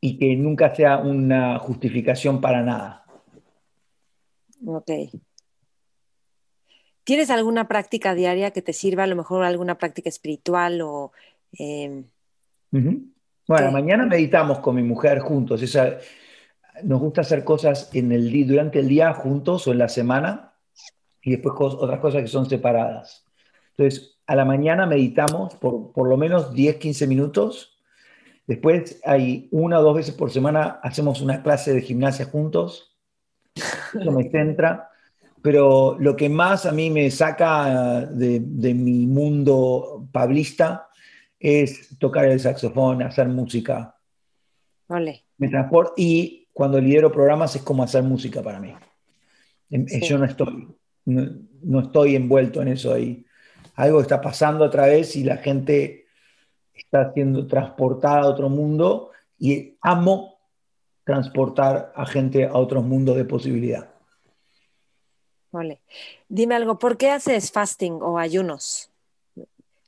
y que nunca sea una justificación para nada. Ok. ¿Tienes alguna práctica diaria que te sirva, a lo mejor alguna práctica espiritual o... Eh, bueno, mañana meditamos con mi mujer juntos. Esa, nos gusta hacer cosas en el durante el día juntos o en la semana y después otras cosas que son separadas. Entonces, a la mañana meditamos por, por lo menos 10, 15 minutos. Después hay una o dos veces por semana hacemos una clase de gimnasia juntos. Eso me centra. Pero lo que más a mí me saca de, de mi mundo pablista es tocar el saxofón, hacer música. Vale. Me transporta y cuando lidero programas es como hacer música para mí. Em, yo no estoy, no, estoy envuelto en eso ahí. Algo está pasando otra vez y la gente está siendo transportada a otro mundo y amo transportar a gente a otros mundos de posibilidad. Vale. Dime algo, ¿por qué haces fasting o ayunos?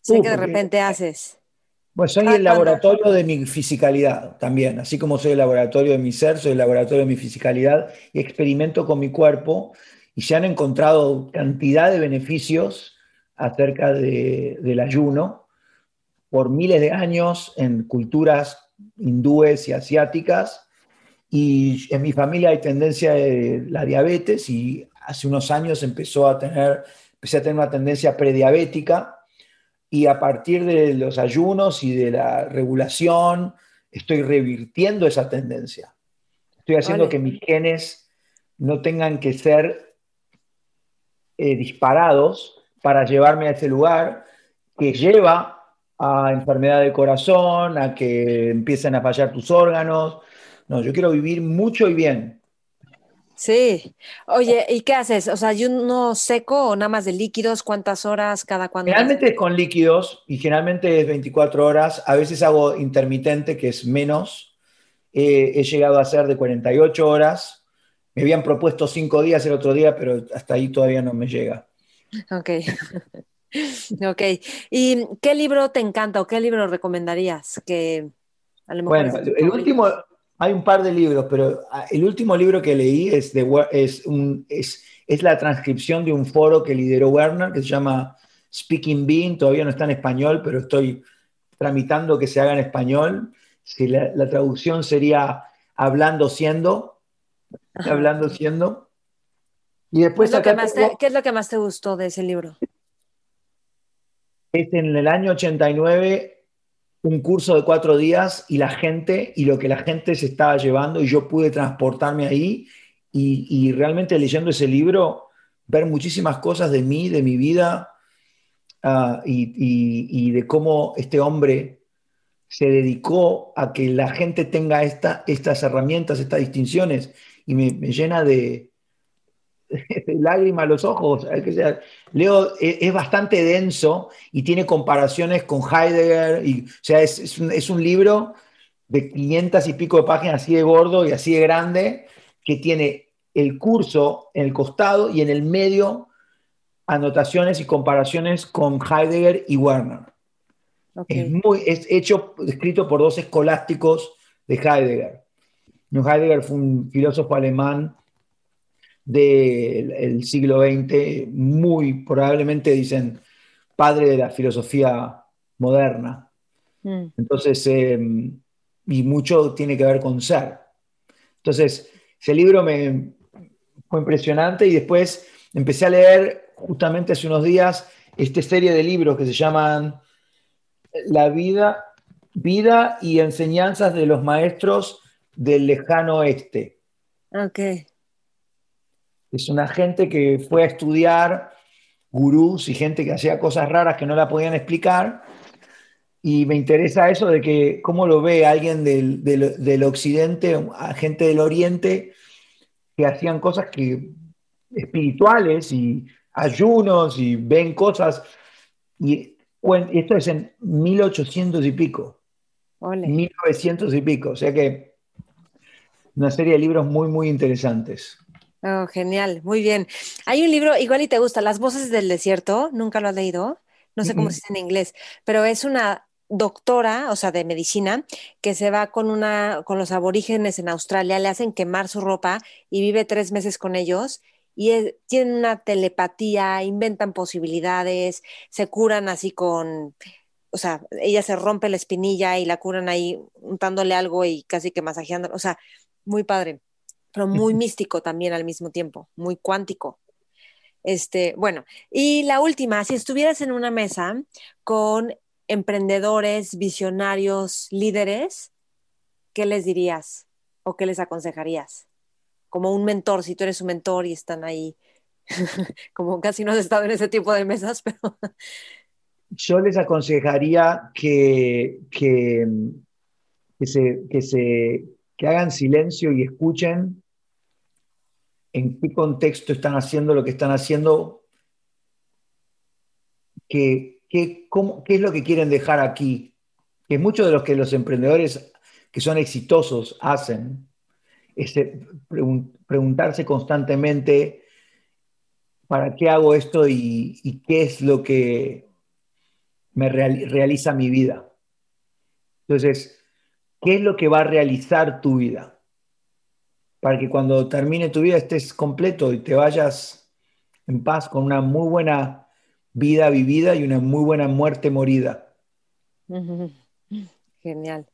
Sé uh, que de repente haces. Pues soy el laboratorio de mi fisicalidad también, así como soy el laboratorio de mi ser, soy el laboratorio de mi fisicalidad y experimento con mi cuerpo y se han encontrado cantidad de beneficios acerca del ayuno por miles de años en culturas hindúes y asiáticas y en mi familia hay tendencia de la diabetes y hace unos años empezó a tener, empecé a tener una tendencia prediabética y a partir de los ayunos y de la regulación, estoy revirtiendo esa tendencia. Estoy haciendo que mis genes no tengan que ser eh, disparados para llevarme a ese lugar que lleva a enfermedad del corazón, a que empiecen a fallar tus órganos. No, yo quiero vivir mucho y bien. Sí. Oye, ¿y qué haces? O sea, ¿ayuno seco o nada más de líquidos? ¿Cuántas horas cada cuándo? Generalmente es con líquidos y generalmente es 24 horas. A veces hago intermitente, que es menos. he llegado a hacer de 48 horas. Me habían propuesto 5 días el otro día, pero hasta ahí todavía no me llega. Ok. ok. ¿Y qué libro te encanta o qué libro recomendarías? Que a lo mejor bueno, el último, hay un par de libros, pero ah, el último libro que leí es, de, es, un, es, es, la transcripción de un foro que lideró Werner, que se llama Speaking Being. Todavía no está en español, pero estoy tramitando que se haga en español. Si la, traducción sería hablando siendo, hablando siendo. Y después ¿Qué es, ¿Qué es lo que más te gustó de ese libro? Es en el año 89 un curso de cuatro días y la gente y lo que la gente se estaba llevando y yo pude transportarme ahí y, realmente leyendo ese libro ver muchísimas cosas de mí, de mi vida ah, y, de cómo este hombre se dedicó a que la gente tenga estas herramientas, estas distinciones y me llena de, lágrima a los ojos. Leo e, es, bastante denso y tiene comparaciones con Heidegger. Y, o sea, es, un, libro de 500 y pico de páginas así de gordo y así de grande que tiene el curso en el costado y en el medio anotaciones y comparaciones con Heidegger y Werner. Es, muy, es hecho, escrito por dos escolásticos de Heidegger. Heidegger fue un filósofo alemán del siglo XX, muy probablemente dicen padre de la filosofía moderna. Mm. Entonces, em, y mucho tiene que ver con ser. Entonces, ese libro me fue impresionante y después empecé a leer justamente hace unos días esta serie de libros que se llaman La vida, vida y enseñanzas de los maestros del lejano oeste. Okay. Es una gente que fue a estudiar gurús y gente que hacía cosas raras que no la podían explicar. Y me interesa eso de que cómo lo ve alguien del, del, occidente, gente del oriente, que hacían cosas que espirituales y ayunos y ven cosas. Y esto es en 1800 y pico. 1900 y pico. O sea que una serie de libros muy, muy interesantes. Oh, genial, muy bien. Hay un libro, igual y te gusta, Las voces del desierto, nunca lo has leído, no sé cómo se dice en inglés, pero es una doctora, o sea, de medicina, que se va con una, con los aborígenes en Australia, le hacen quemar su ropa y vive tres meses con ellos y tienen una telepatía, inventan posibilidades, se curan así con, o sea, ella se rompe la espinilla y la curan ahí untándole algo y casi que masajeando, o sea, muy padre pero muy místico también al mismo tiempo, muy cuántico. Este, bueno, y la última, si estuvieras en una mesa con emprendedores, visionarios, líderes, ¿qué les dirías o qué les aconsejarías? Como un mentor, si tú eres un mentor y están ahí, como casi no has estado en ese tipo de mesas, pero... Yo les aconsejaría que, que, que, se, que, se, que hagan silencio y escuchen en qué contexto están haciendo lo que están haciendo, qué, es lo que quieren dejar aquí. Que muchos de los que los emprendedores que son exitosos hacen, es preguntarse constantemente, ¿para qué hago esto y, qué es lo que me realiza mi vida? Entonces, ¿Qué es lo que va a realizar tu vida? Para que cuando termine tu vida estés completo y te vayas en paz con una muy buena vida vivida y una muy buena muerte morida. Genial.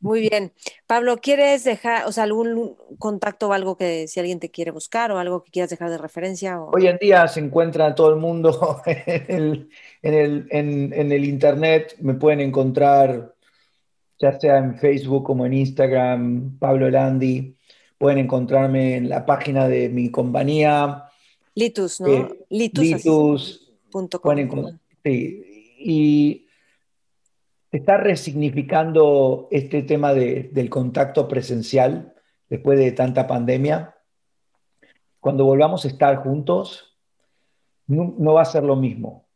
Muy bien. Pablo, ¿quieres dejar, o sea, algún contacto o algo que si alguien te quiere buscar o algo que quieras dejar de referencia? Hoy en día se encuentra todo el mundo en el, en el Internet. Me pueden encontrar ya sea en Facebook como en Instagram, Pablo Landi. Pueden encontrarme en la página de mi compañía. Litus, ¿no? Eh, Litus. sí, y está resignificando este tema del contacto presencial después de tanta pandemia. Cuando volvamos a estar juntos, no va a ser lo mismo.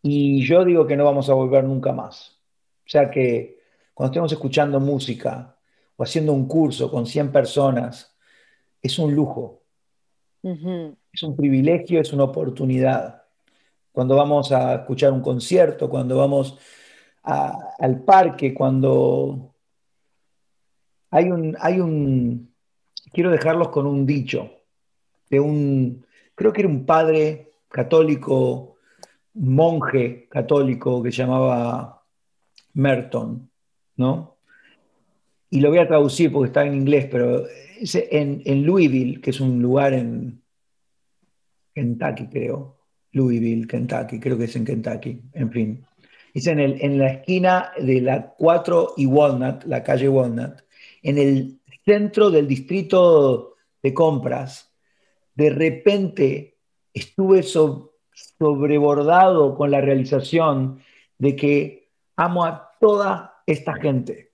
Y yo digo que no vamos a volver nunca más. O sea que cuando estemos escuchando música o haciendo un curso con 100 personas, es un lujo, es un privilegio, es una oportunidad. Cuando vamos a escuchar un concierto, cuando vamos al parque, cuando hay un, hay un, quiero dejarlos con un dicho de un, creo que era un padre católico, monje católico que llamaba Merton, ¿no? Y lo voy a traducir porque está en inglés, pero en, Louisville, que es un lugar en Kentucky, creo. Louisville, Kentucky, creo que es en Kentucky, en fin. Es en, la esquina de la 4 y Walnut, la calle Walnut, en el centro del distrito de compras. De repente estuve sobrebordado con la realización de que amo a toda esta gente,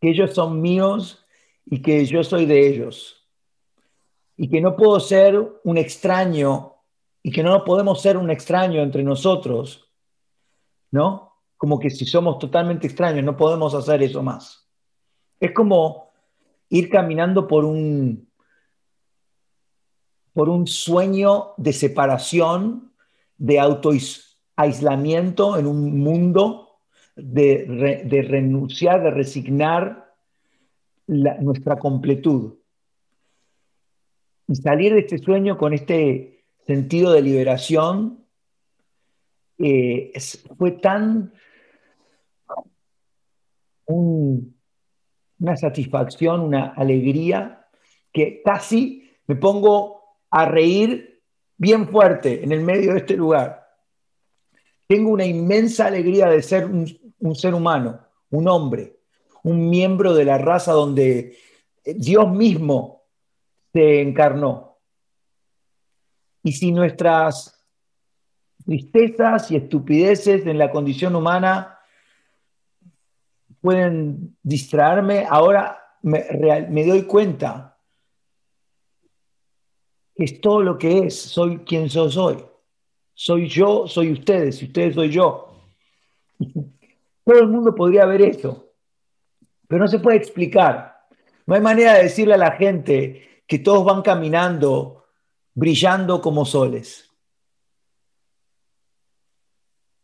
que ellos son míos y que yo soy de ellos, y que no puedo ser un extraño y que no podemos ser un extraño entre nosotros, ¿no? Como que si somos totalmente extraños no podemos hacer eso más. Es como ir caminando por un por un sueño de separación, de autoaislamiento en un mundo, de, renunciar, de resignar nuestra completud. Y salir de este sueño con este sentido de liberación eh, fue tan una satisfacción, una alegría, que casi me pongo a reír bien fuerte en el medio de este lugar. Tengo una inmensa alegría de ser un, ser humano, un hombre, un miembro de la raza donde Dios mismo se encarnó. Y si nuestras tristezas y estupideces en la condición humana pueden distraerme, ahora me, doy cuenta es todo lo que es, soy quien yo soy. Soy yo, soy ustedes, y ustedes soy yo. Todo el mundo podría ver eso, pero no se puede explicar. No hay manera de decirle a la gente que todos van caminando brillando como soles.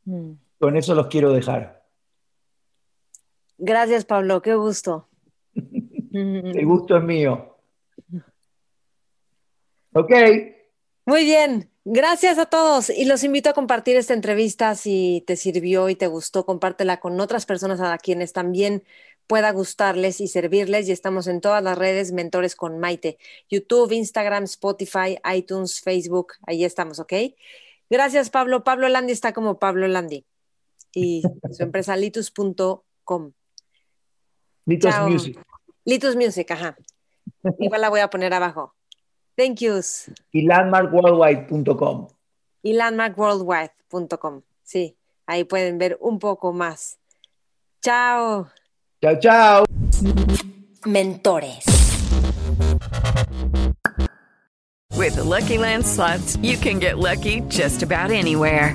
Mm. Con eso los quiero dejar. Gracias, Pablo, qué gusto. El gusto es mío. Ok. Muy bien. Gracias a todos y los invito a compartir esta entrevista si te sirvió y te gustó, compártela con otras personas a quienes también pueda gustarles y servirles y estamos en todas las redes Mentores con Maite, YouTube, Instagram, Spotify, iTunes, Facebook, ahí estamos, ¿ok? Gracias Pablo. Pablo Landi está como Pablo Landi y su empresa litus.com. Litus Music. Litus Music, ajá. Igual la voy a poner abajo. Thank yous. Y landmarkworldwide.com. Y landmarkworldwide.com. Sí, ahí pueden ver un poco más. Chao. Chao, chao. Mentores. With the Lucky Land slots, you can get lucky just about anywhere.